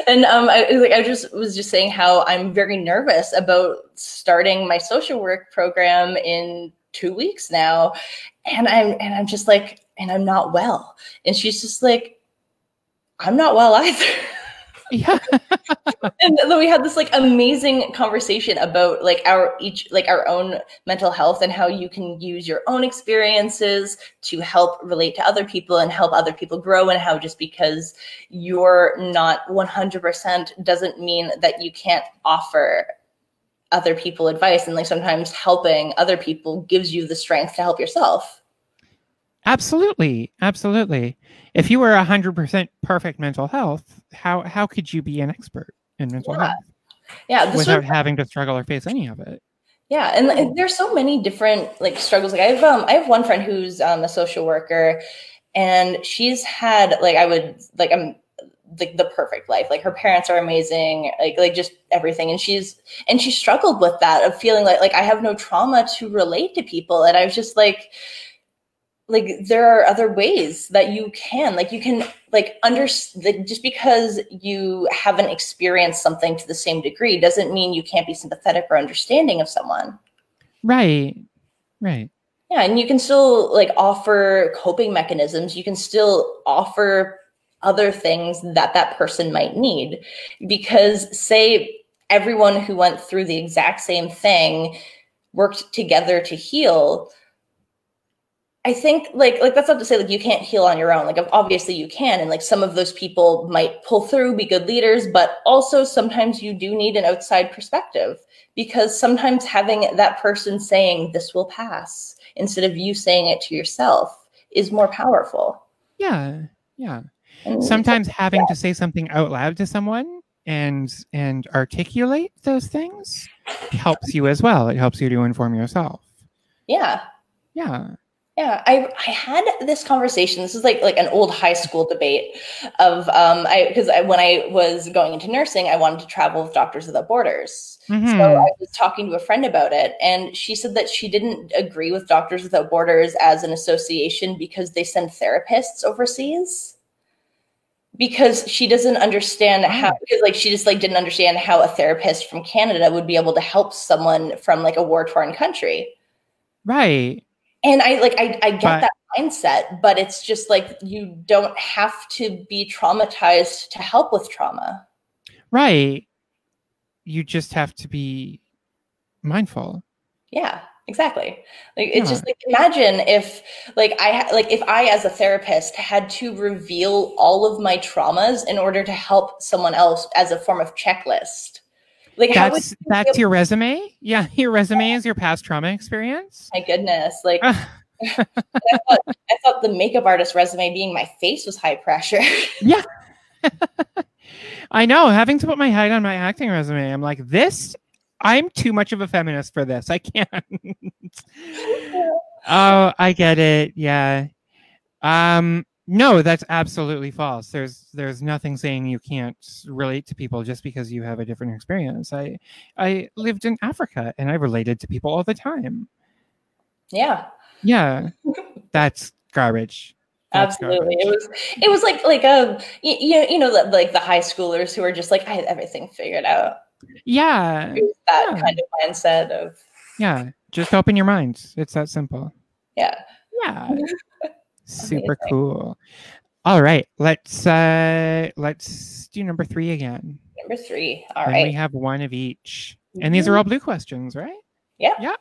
Speaker 1: and um, I like I just was just saying how I'm very nervous about starting my social work program in two weeks now, and I'm and I'm just like and I'm not well, and she's just like, I'm not well [LAUGHS] either.
Speaker 2: Yeah. [LAUGHS]
Speaker 1: and then we had this like amazing conversation about like our each like our own mental health and how you can use your own experiences to help relate to other people and help other people grow and how just because you're not 100% doesn't mean that you can't offer other people advice and like sometimes helping other people gives you the strength to help yourself
Speaker 2: Absolutely, absolutely. If you were hundred percent perfect mental health, how how could you be an expert in mental
Speaker 1: Yeah.
Speaker 2: health
Speaker 1: yeah
Speaker 2: without having to struggle or face any of it?
Speaker 1: Yeah, and like, there's so many different like struggles. Like I have um I have one friend who's um a social worker, and she's had like I would like I'm like the perfect life. Like her parents are amazing, like like just everything. And she's and she struggled with that of feeling like like I have no trauma to relate to people. And I was just like like there are other ways that you can like you can like under like, just because you haven't experienced something to the same degree doesn't mean you can't be sympathetic or understanding of someone.
Speaker 2: Right, right.
Speaker 1: yeah and you can still like offer coping mechanisms. You can still offer other things that that person might need. Because say everyone who went through the exact same thing worked together to heal I think like like that's not to say like you can't heal on your own. Like obviously you can, and like some of those people might pull through, be good leaders, but also sometimes you do need an outside perspective because sometimes having that person saying this will pass instead of you saying it to yourself is more powerful.
Speaker 2: Yeah, yeah.
Speaker 1: And
Speaker 2: Sometimes having to say something out loud to someone and and articulate those things helps you as well. It helps you to inform yourself.
Speaker 1: yeah,
Speaker 2: Yeah.
Speaker 1: Yeah, I I had this conversation. This is like like an old high school debate of um I because I when I was going into nursing, I wanted to travel with Doctors Without Borders. So
Speaker 2: Mhm.
Speaker 1: I was talking to a friend about it, and she said that she didn't agree with Doctors Without Borders as an association because they send therapists overseas. Because she doesn't understand how, because like she just like didn't understand how a therapist from Canada would be able to help someone from like a war torn country
Speaker 2: Right.
Speaker 1: And i like i, I get
Speaker 2: But-
Speaker 1: that mindset but it's just like you don't have to be traumatized to help with trauma
Speaker 2: Right. You just have to be mindful.
Speaker 1: yeah exactly like it's
Speaker 2: Yeah.
Speaker 1: just like imagine if like i like if i as a therapist had to reveal all of my traumas in order to help someone else as a form of checklist like
Speaker 2: That's that's your resume? Yeah, [LAUGHS] your resume is your past trauma experience.
Speaker 1: my goodness like [LAUGHS] I, thought, I thought the makeup artist resume being my face was high pressure [LAUGHS] yeah.
Speaker 2: I know, having to put my head on my acting resume. I'm like, this I'm too much of a feminist for this. I can't. oh, I get it. Yeah. Um no, that's absolutely false. There's there's nothing saying you can't relate to people just because you have a different experience. I I lived in Africa and I related to people all the time.
Speaker 1: yeah
Speaker 2: Yeah. [LAUGHS] That's garbage. That's
Speaker 1: Absolutely, it was it was like like um, a you, you know like the high schoolers who are just like I had everything figured out.
Speaker 2: Yeah.
Speaker 1: That
Speaker 2: Yeah.
Speaker 1: kind of mindset of
Speaker 2: Yeah. Just open your mind. It's that simple.
Speaker 1: yeah.
Speaker 2: Yeah. [LAUGHS] Super
Speaker 1: Amazing.
Speaker 2: cool. All right. Let's uh let's do number three again.
Speaker 1: Number three. All
Speaker 2: and
Speaker 1: right,
Speaker 2: we have one of each. And these are all blue questions, right?
Speaker 1: Yeah.
Speaker 2: Yeah.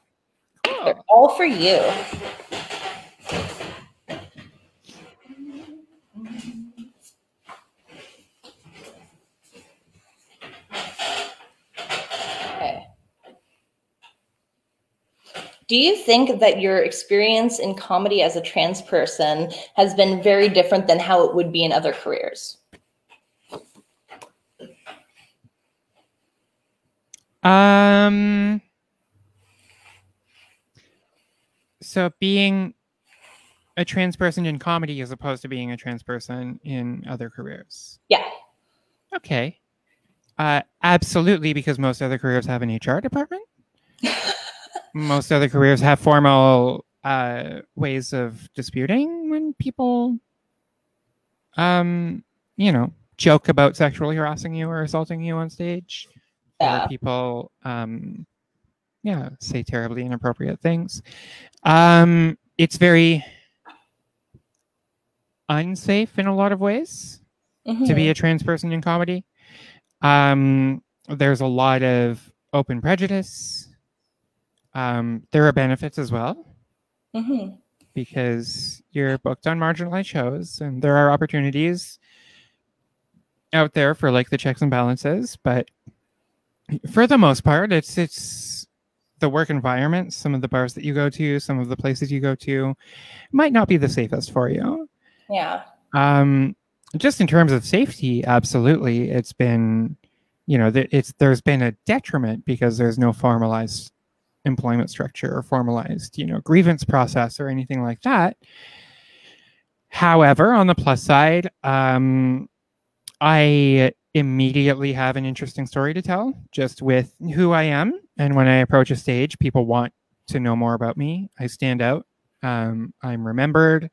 Speaker 1: They're all for you. Do you think that your experience in comedy as a trans person has been very different than how it would be in other careers?
Speaker 2: Um so being a trans person in comedy as opposed to being a trans person in other careers.
Speaker 1: Yeah.
Speaker 2: Okay. Uh, absolutely, because most other careers have an HR department. Most other careers have formal uh, ways of disputing when people, um, you know, joke about sexually harassing you or assaulting you on stage.
Speaker 1: Yeah.
Speaker 2: Or people, um, yeah, say terribly inappropriate things. Um, it's very unsafe in a lot of ways to be
Speaker 1: Mhm.
Speaker 2: a trans person in comedy. Um, there's a lot of open prejudice. Um, there are benefits as well
Speaker 1: Mhm.
Speaker 2: because you're booked on marginalized shows and there are opportunities out there for like the checks and balances but for the most part it's it's the work environment some of the bars that you go to some of the places you go to might not be the safest for you
Speaker 1: Yeah.
Speaker 2: um just in terms of safety absolutely it's been you know it's there's been a detriment because there's no formalized employment structure or formalized you know grievance process or anything like that. However on the plus side um i immediately have an interesting story to tell just with who i am. And when i approach a stage people want to know more about me. I stand out. Um, i'm remembered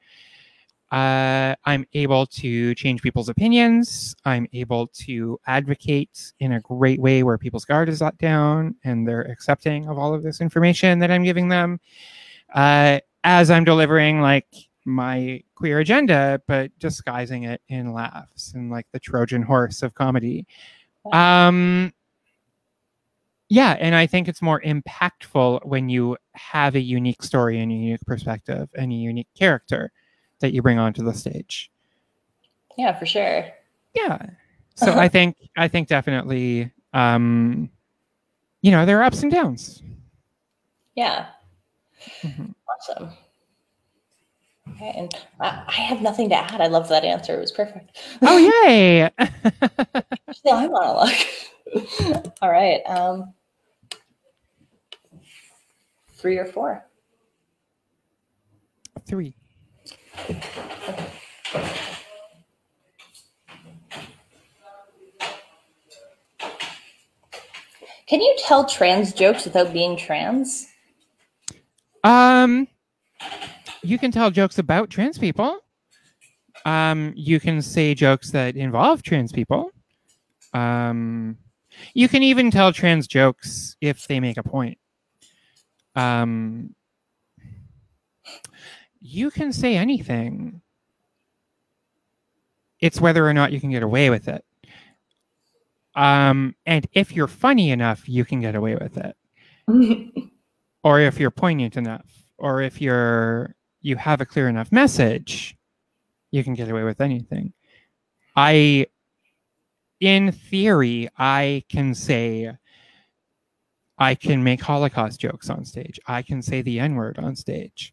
Speaker 2: uh, I'm able to change people's opinions. I'm able to advocate in a great way where people's guard is let down and they're accepting of all of this information that I'm giving them uh, as I'm delivering like my queer agenda, but disguising it in laughs and like the Trojan horse of comedy. Um, yeah, and I think it's more impactful when you have a unique story and a unique perspective and a unique character that you bring onto the stage.
Speaker 1: Yeah, for sure.
Speaker 2: Yeah. So
Speaker 1: Uh-huh.
Speaker 2: I think I think definitely um you know, there are ups and downs.
Speaker 1: Yeah.
Speaker 2: Mhm.
Speaker 1: Awesome. Okay, and I, I have nothing to add. I love that answer. It was perfect.
Speaker 2: Oh [LAUGHS] yay.
Speaker 1: On a luck. [LAUGHS] All right. Um, three or four.
Speaker 2: 3.
Speaker 1: Can you tell trans jokes without being trans?
Speaker 2: Um you can tell jokes about trans people. Um you can say jokes that involve trans people. Um you can even tell trans jokes if they make a point. Um you can say anything. It's whether or not you can get away with it. Um, and if you're funny enough, you can get away with it. [LAUGHS] Or if you're poignant enough, or if you're you have a clear enough message, you can get away with anything. I in theory, I can say I can make Holocaust jokes on stage. I can say the N-word on stage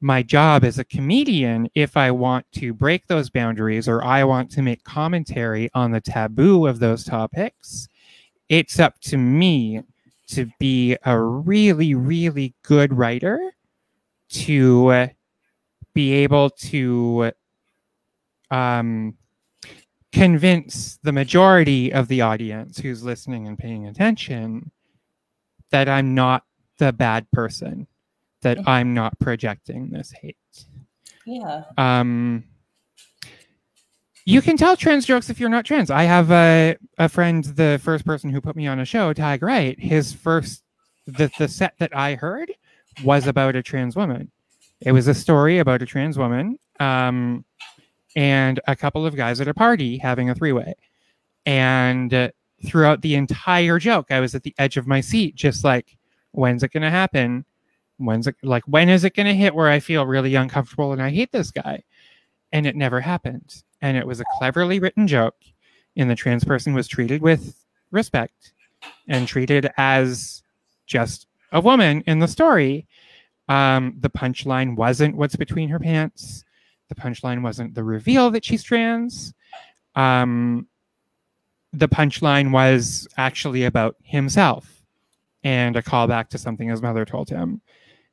Speaker 2: my job as a comedian if I want to break those boundaries or I want to make commentary on the taboo of those topics, it's up to me to be a really, really good writer to uh, be able to um, convince the majority of the audience who's listening and paying attention that I'm not the bad person that
Speaker 1: Mhm.
Speaker 2: I'm not projecting this hate.
Speaker 1: yeah.
Speaker 2: Um, you can tell trans jokes if you're not trans. I have a, a friend, the first person who put me on a show, Tag Wright. His first, the, the set that I heard was about a trans woman. It was a story about a trans woman um, and a couple of guys at a party having a three way. And uh, throughout the entire joke, I was at the edge of my seat, just like, when's it going to happen? When's it like, when is it going to hit where I feel really uncomfortable and I hate this guy? And it never happened. And it was a cleverly written joke. And the trans person was treated with respect and treated as just a woman in the story. Um, the punchline wasn't what's between her pants. The punchline wasn't the reveal that she's trans. Um, the punchline was actually about himself and a callback to something his mother told him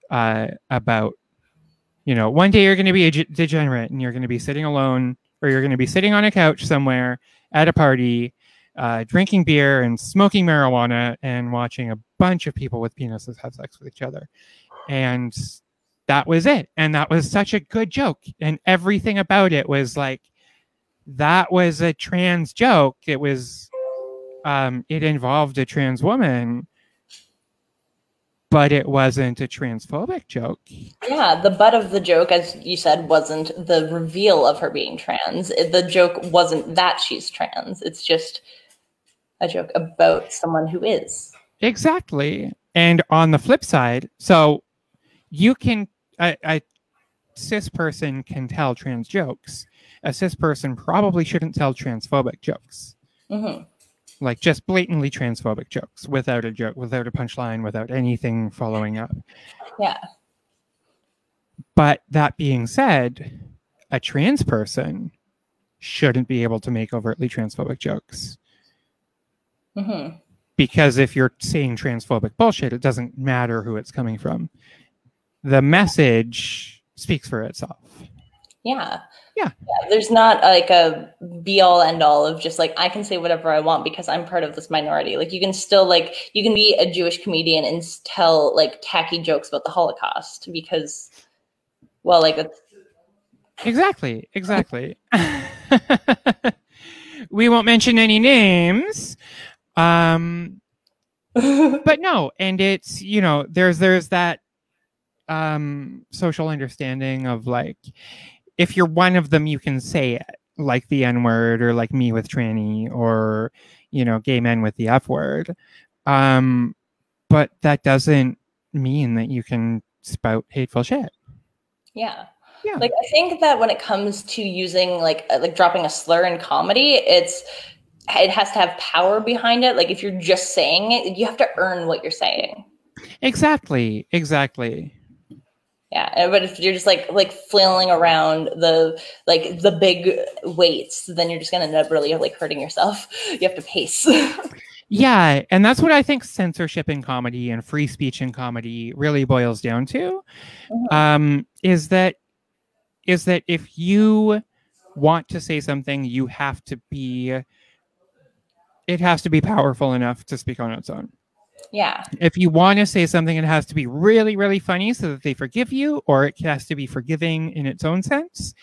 Speaker 2: uh, about you know, one day you're going to be a degenerate and you're going to be sitting alone or you're going to be sitting on a couch somewhere at a party, uh, drinking beer and smoking marijuana and watching a bunch of people with penises have sex with each other. And that was it. And that was such a good joke. And everything about it was like, that was a trans joke. It was, um, it involved a trans woman but it wasn't a transphobic joke.
Speaker 1: Yeah, the butt of the joke, as you said, wasn't the reveal of her being trans. The joke wasn't that she's trans. It's just a joke about someone who is.
Speaker 2: Exactly. And on the flip side, so you can, a, a cis person can tell trans jokes. A cis person probably shouldn't tell transphobic jokes. Mm-hmm like just blatantly transphobic jokes without a joke, without a punchline, without anything following up.
Speaker 1: Yeah.
Speaker 2: But that being said, a trans person shouldn't be able to make overtly transphobic jokes. Mm-hmm. Because if you're saying transphobic bullshit, it doesn't matter who it's coming from. The message speaks for itself.
Speaker 1: Yeah.
Speaker 2: Yeah.
Speaker 1: yeah. There's not like a be all end all of just like I can say whatever I want because I'm part of this minority. Like you can still like you can be a Jewish comedian and tell like tacky jokes about the Holocaust because well like it's
Speaker 2: Exactly. Exactly. [LAUGHS] we won't mention any names. Um [LAUGHS] but no, and it's you know, there's there's that um social understanding of like if you're one of them, you can say it, like the N word or like me with tranny or, you know, gay men with the F word. Um, but that doesn't mean that you can spout hateful shit.
Speaker 1: Yeah. Yeah. Like I think that when it comes to using like uh, like dropping a slur in comedy, it's it has to have power behind it. Like if you're just saying it, you have to earn what you're saying.
Speaker 2: Exactly. Exactly.
Speaker 1: Yeah, but if you're just like like flailing around the like the big weights, then you're just gonna end up really like hurting yourself. You have to pace.
Speaker 2: yeah, and that's what I think censorship in comedy and free speech in comedy really boils down to. Mm-hmm. Um, is that is that if you want to say something, you have to be it has to be powerful enough to speak on its own.
Speaker 1: Yeah.
Speaker 2: If you want to say something, it has to be really, really funny so that they forgive you, or it has to be forgiving in its own sense.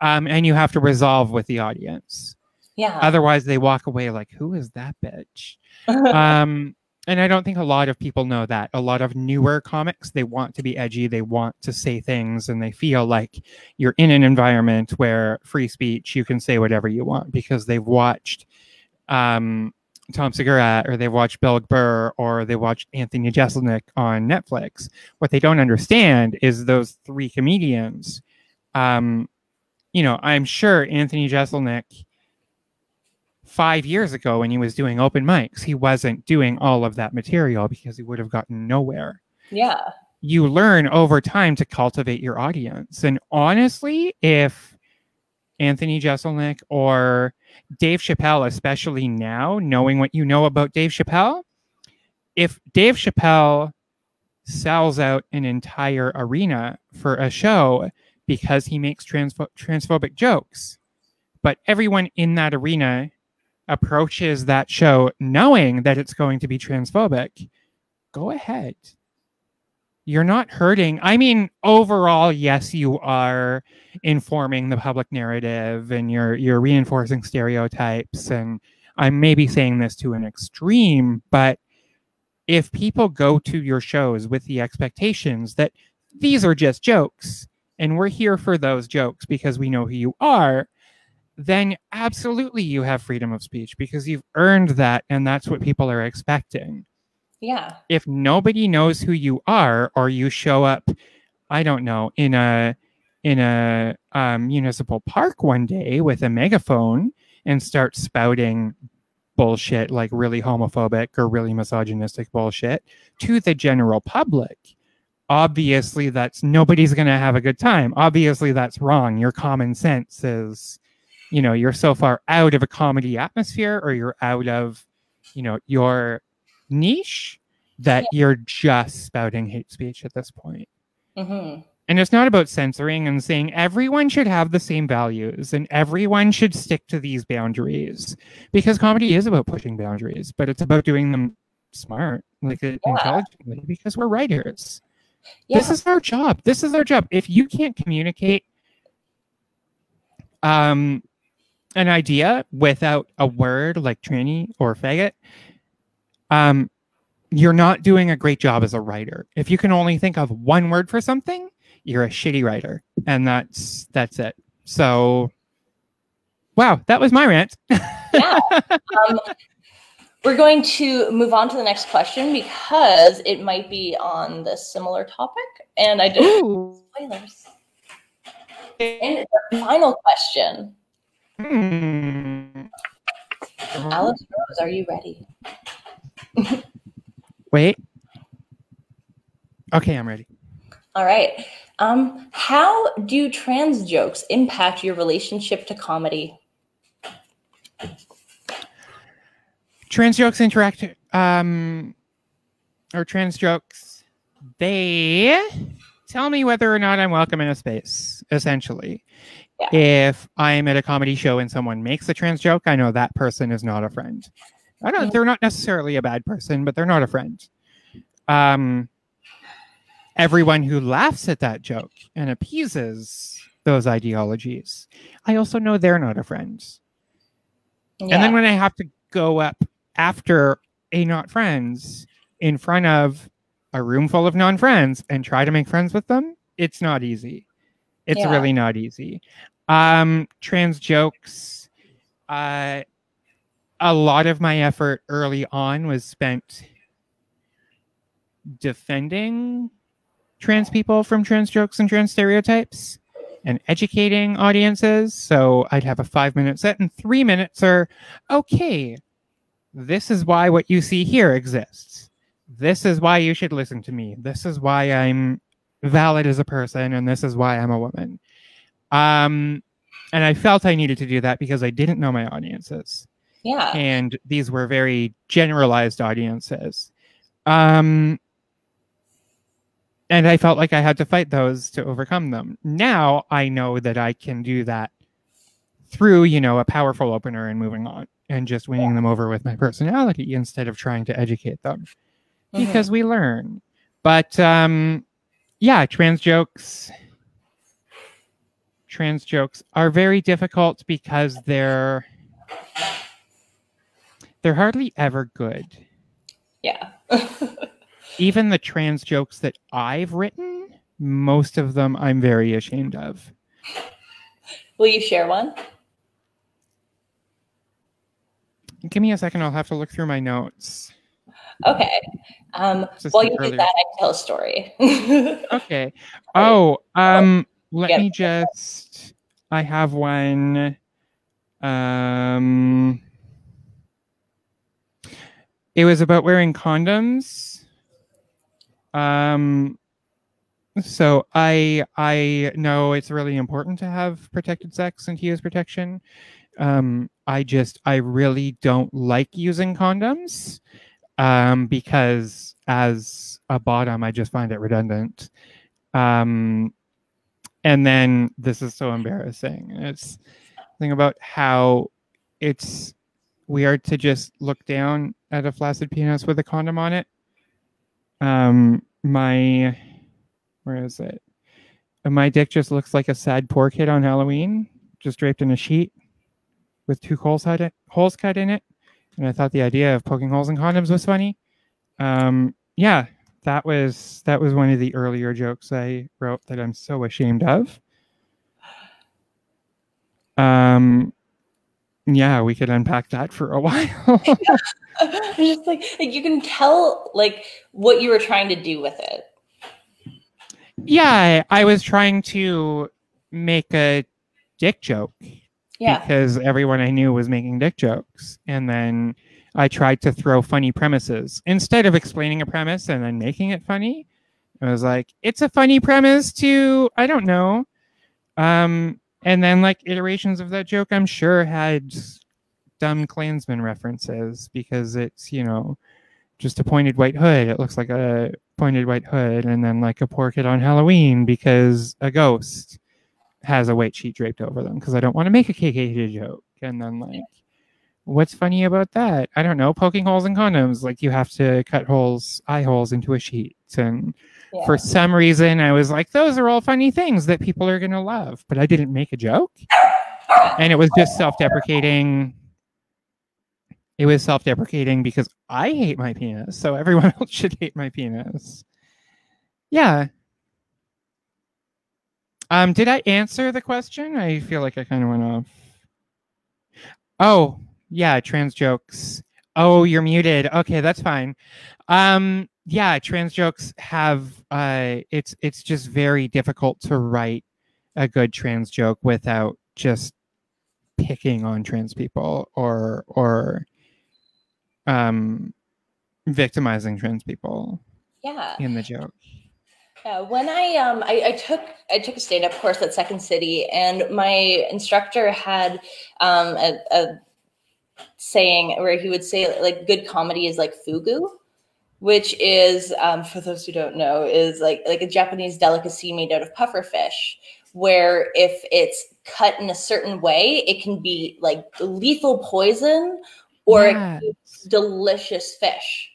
Speaker 2: Um, and you have to resolve with the audience.
Speaker 1: Yeah.
Speaker 2: Otherwise, they walk away like, who is that bitch? [LAUGHS] um, and I don't think a lot of people know that. A lot of newer comics, they want to be edgy, they want to say things, and they feel like you're in an environment where free speech, you can say whatever you want because they've watched um, Tom Segura or they watch Bill Burr or they watch Anthony Jeselnik on Netflix. What they don't understand is those three comedians. Um, you know, I'm sure Anthony Jeselnik five years ago when he was doing open mics, he wasn't doing all of that material because he would have gotten nowhere.
Speaker 1: Yeah.
Speaker 2: You learn over time to cultivate your audience. And honestly, if Anthony Jeselnik or Dave Chappelle, especially now, knowing what you know about Dave Chappelle, if Dave Chappelle sells out an entire arena for a show because he makes transpho- transphobic jokes, but everyone in that arena approaches that show knowing that it's going to be transphobic, go ahead you're not hurting. I mean, overall, yes, you are informing the public narrative and you're you're reinforcing stereotypes. And I'm maybe saying this to an extreme, but if people go to your shows with the expectations that these are just jokes and we're here for those jokes because we know who you are, then absolutely you have freedom of speech because you've earned that and that's what people are expecting.
Speaker 1: Yeah.
Speaker 2: If nobody knows who you are, or you show up, I don't know, in a in a um, municipal park one day with a megaphone and start spouting bullshit like really homophobic or really misogynistic bullshit to the general public obviously that's nobody's going to have a good time obviously that's wrong your common sense is you know you're so far out of a comedy atmosphere or you're out of you know your niche that yeah. you're just spouting hate speech at this point. Mm-hmm. And it's not about censoring and saying everyone should have the same values and everyone should stick to these boundaries because comedy is about pushing boundaries, but it's about doing them smart, like yeah. intelligently, because we're writers. Yeah. This is our job. This is our job. If you can't communicate um, an idea without a word like tranny or faggot, um, you're not doing a great job as a writer. If you can only think of one word for something, you're a shitty writer, and that's that's it. So, wow, that was my rant. [LAUGHS] yeah.
Speaker 1: Um, we're going to move on to the next question because it might be on the similar topic, and I don't spoilers. And the final question. Hmm. Alice Rose, are you ready? [LAUGHS]
Speaker 2: Wait. Okay, I'm ready.
Speaker 1: All right. Um, how do trans jokes impact your relationship to comedy?
Speaker 2: Trans jokes interact, um, or trans jokes, they tell me whether or not I'm welcome in a space, essentially. Yeah. If I'm at a comedy show and someone makes a trans joke, I know that person is not a friend. I don't. They're not necessarily a bad person, but they're not a friend. Um, everyone who laughs at that joke and appeases those ideologies, I also know they're not a friend. Yeah. And then when I have to go up after a not friends in front of a room full of non friends and try to make friends with them, it's not easy. It's yeah. really not easy. Um, trans jokes. Uh, a lot of my effort early on was spent defending trans people from trans jokes and trans stereotypes and educating audiences. So I'd have a five minute set, and three minutes are okay, this is why what you see here exists. This is why you should listen to me. This is why I'm valid as a person, and this is why I'm a woman. Um, and I felt I needed to do that because I didn't know my audiences.
Speaker 1: Yeah.
Speaker 2: And these were very generalized audiences. Um, and I felt like I had to fight those to overcome them. Now I know that I can do that through, you know, a powerful opener and moving on and just winning them over with my personality instead of trying to educate them mm-hmm. because we learn. But um, yeah, trans jokes trans jokes are very difficult because they're they're hardly ever good.
Speaker 1: Yeah. [LAUGHS]
Speaker 2: even the trans jokes that I've written, most of them I'm very ashamed of.
Speaker 1: Will you share one?
Speaker 2: Give me a second. I'll have to look through my notes.
Speaker 1: Okay. Um, while you do that, I tell a story. [LAUGHS]
Speaker 2: okay. Oh, um, let me just. I have one. Um, it was about wearing condoms um, so I I know it's really important to have protected sex and to use protection. Um, I just I really don't like using condoms um, because as a bottom, I just find it redundant. Um, and then this is so embarrassing. It's thing about how it's weird to just look down at a flaccid penis with a condom on it um, my where is it? Uh, my dick just looks like a sad poor kid on Halloween, just draped in a sheet with two holes cut it, holes cut in it. And I thought the idea of poking holes in condoms was funny. Um, yeah, that was that was one of the earlier jokes I wrote that I'm so ashamed of. Um, yeah, we could unpack that for a [LAUGHS] while. [LAUGHS]
Speaker 1: just like, like you can tell like what you were trying to do with it.
Speaker 2: Yeah, I was trying to make a dick joke.
Speaker 1: Yeah.
Speaker 2: Because everyone I knew was making dick jokes. And then I tried to throw funny premises. Instead of explaining a premise and then making it funny, I was like, it's a funny premise to, I don't know. Um, and then like iterations of that joke, I'm sure had dumb Klansman references because it's, you know, just a pointed white hood. It looks like a pointed white hood and then like a poor kid on Halloween because a ghost has a white sheet draped over them because I don't want to make a KKK joke. And then like, what's funny about that? I don't know. Poking holes in condoms, like you have to cut holes, eye holes into a sheet. And
Speaker 1: Yeah.
Speaker 2: for some reason, I was like, those are all funny things that people are gonna love. But I didn't make a joke, [LAUGHS] and it was just self-deprecating. It was self-deprecating because I hate my penis, so everyone [LAUGHS] else should hate my penis. Yeah. Um, did I answer the question? I feel like I kind of went off. Oh, yeah, trans jokes. Oh, you're muted. Okay, that's fine. Um, yeah, trans jokes have uh it's it's just very difficult to write a good trans joke without just picking on trans people or or um victimizing trans people
Speaker 1: Yeah.
Speaker 2: in the joke.
Speaker 1: Yeah, when I um I, I took I took a stand up course at Second City, and my instructor had um a, a saying where he would say like good comedy is like fugu, which is um, for those who don't know is like like a Japanese delicacy made out of puffer fish, where if it's cut in a certain way, it can be like lethal poison or it can be delicious fish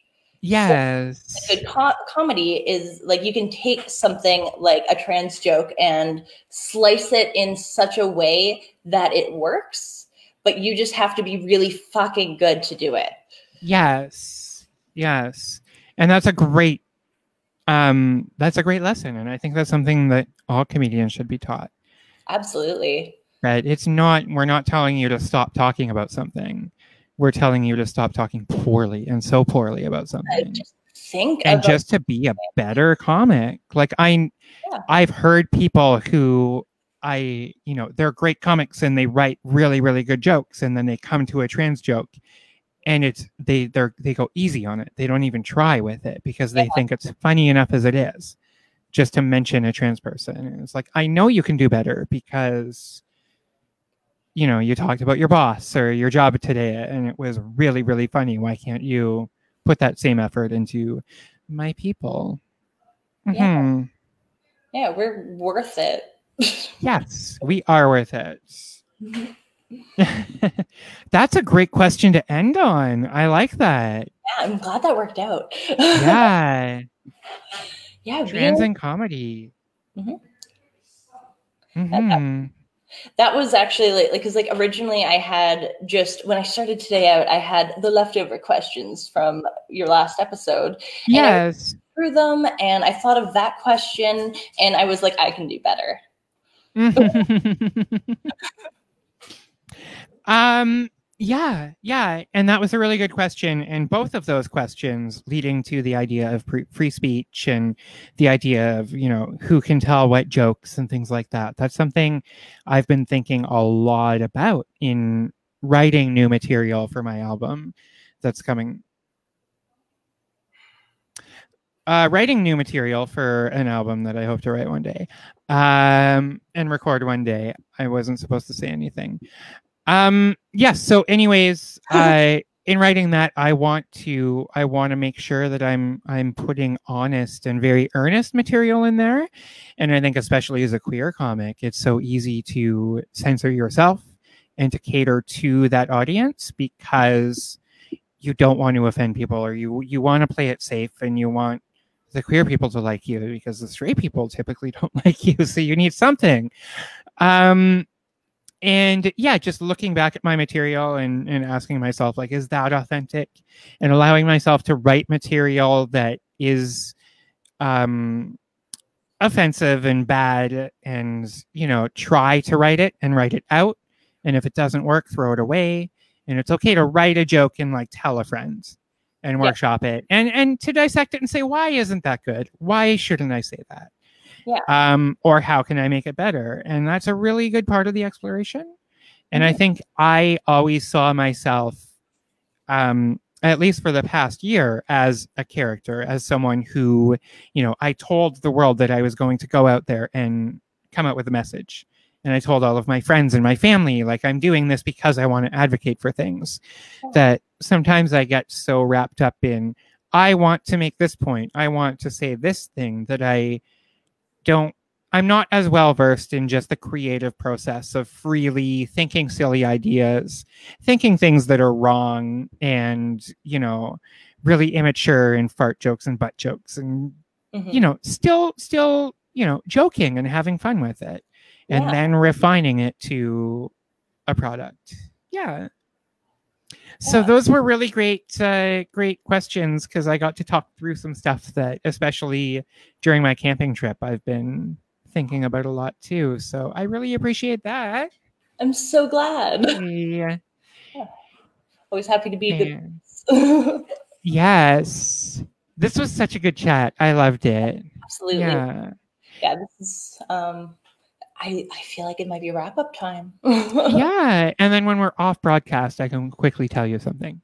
Speaker 2: Yes.
Speaker 1: good co- comedy is like you can take something like a trans joke and slice it in such a way that it works, but you just have to be really fucking good to do it.
Speaker 2: Yes. Yes. And that's a great um that's a great lesson and I think that's something that all comedians should be taught.
Speaker 1: Absolutely.
Speaker 2: Right? It's not we're not telling you to stop talking about something. We're telling you to stop talking poorly and so poorly about
Speaker 1: I
Speaker 2: something.
Speaker 1: just think
Speaker 2: and just to be a better comic. Like I
Speaker 1: Yeah.
Speaker 2: I've heard people who I, you know, they're great comics and they write really really good jokes and then they come to a trans joke and it's they they're they go easy on it. They don't even try with it because they think it's funny enough as it is just to mention a trans person. And it's like I know you can do better because you know, you talked about your boss or your job today and it was really really funny. Why can't you put that same effort into my people?
Speaker 1: Yeah.
Speaker 2: Mhm.
Speaker 1: yeah, we're worth it. [LAUGHS]
Speaker 2: Yes, we are worth it.
Speaker 1: Mhm. [LAUGHS]
Speaker 2: That's a great question to end on. I like that.
Speaker 1: Yeah, I'm glad that worked out.
Speaker 2: Yeah. [LAUGHS]
Speaker 1: yeah, being-
Speaker 2: Trans and comedy.
Speaker 1: Mhm.
Speaker 2: Mhm.
Speaker 1: that was actually like because like originally I had just when I started today out, I had the leftover questions from your last episode.
Speaker 2: Yes.
Speaker 1: through them and I thought of that question and I was like, I can do better. [LAUGHS]
Speaker 2: um yeah yeah and that was a really good question and both of those questions leading to the idea of pre- free speech and the idea of you know who can tell what jokes and things like that that's something i've been thinking a lot about in writing new material for my album that's coming uh, writing new material for an album that I hope to write one day um, and record one day. I wasn't supposed to say anything. Um, yes. So, anyways, [LAUGHS] I in writing that, I want to I want to make sure that I'm I'm putting honest and very earnest material in there, and I think especially as a queer comic, it's so easy to censor yourself and to cater to that audience because you don't want to offend people or you you want to play it safe and you want the queer people to like you because the straight people typically [LAUGHS] don't like you so you need something um and yeah just looking back at my material and and asking myself like is that authentic? And allowing myself to write material that is um offensive and bad and you know try to write it and write it out. And if it doesn't work throw it away. And it's okay to write a joke and like tell a friend and
Speaker 1: Yeah.
Speaker 2: workshop it. And and to dissect it and say why isn't that good? Why shouldn't i say that
Speaker 1: Yeah.
Speaker 2: um or how can i make it better and that's a really good part of the exploration and i
Speaker 1: Mhm.
Speaker 2: think i always saw myself um at least for the past year as a character as someone who you know i told the world that i was going to go out there and come out with a message and i told all of my friends and my family like i'm doing this because i want to advocate for things that sometimes i get so wrapped up in I want to make this point. I want to say this thing that I don't I'm not as well versed in just the creative process of freely thinking silly ideas, thinking things that are wrong and, you know, really immature and fart jokes and butt jokes and
Speaker 1: Mhm.
Speaker 2: you know, still still, you know, joking and having fun with it and
Speaker 1: Yeah.
Speaker 2: then refining it to a product. Yeah. So those were really great uh great questions because I got to talk through some stuff that especially during my camping trip I've been thinking about a lot too. So I really appreciate that.
Speaker 1: I'm so glad.
Speaker 2: Yeah. [LAUGHS]
Speaker 1: Always happy to be a
Speaker 2: Yeah.
Speaker 1: good.
Speaker 2: Yes. This was such a good chat. I loved it.
Speaker 1: Absolutely. Yeah.
Speaker 2: Yeah.
Speaker 1: this is um I I feel like it might be wrap up time. [LAUGHS]
Speaker 2: Yeah. And then when we're off broadcast, I can quickly tell you something.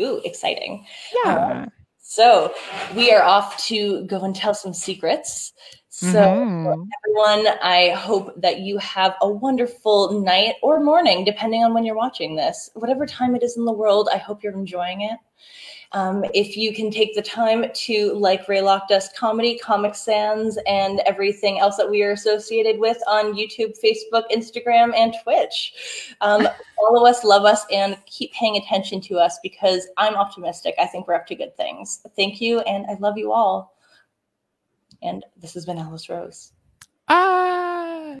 Speaker 1: Ooh, exciting.
Speaker 2: Yeah.
Speaker 1: So we are off to go and tell some secrets. So
Speaker 2: Mhm.
Speaker 1: everyone, I hope that you have a wonderful night or morning, depending on when you're watching this. Whatever time it is in the world, I hope you're enjoying it. Um, if you can take the time to like Raylock Dust Comedy, Comic Sans, and everything else that we are associated with on YouTube, Facebook, Instagram, and Twitch. Um, [LAUGHS] follow us, love us, and keep paying attention to us because I'm optimistic. I think we're up to good things. Thank you, and I love you all. And this has been Alice Rose.
Speaker 2: Ah.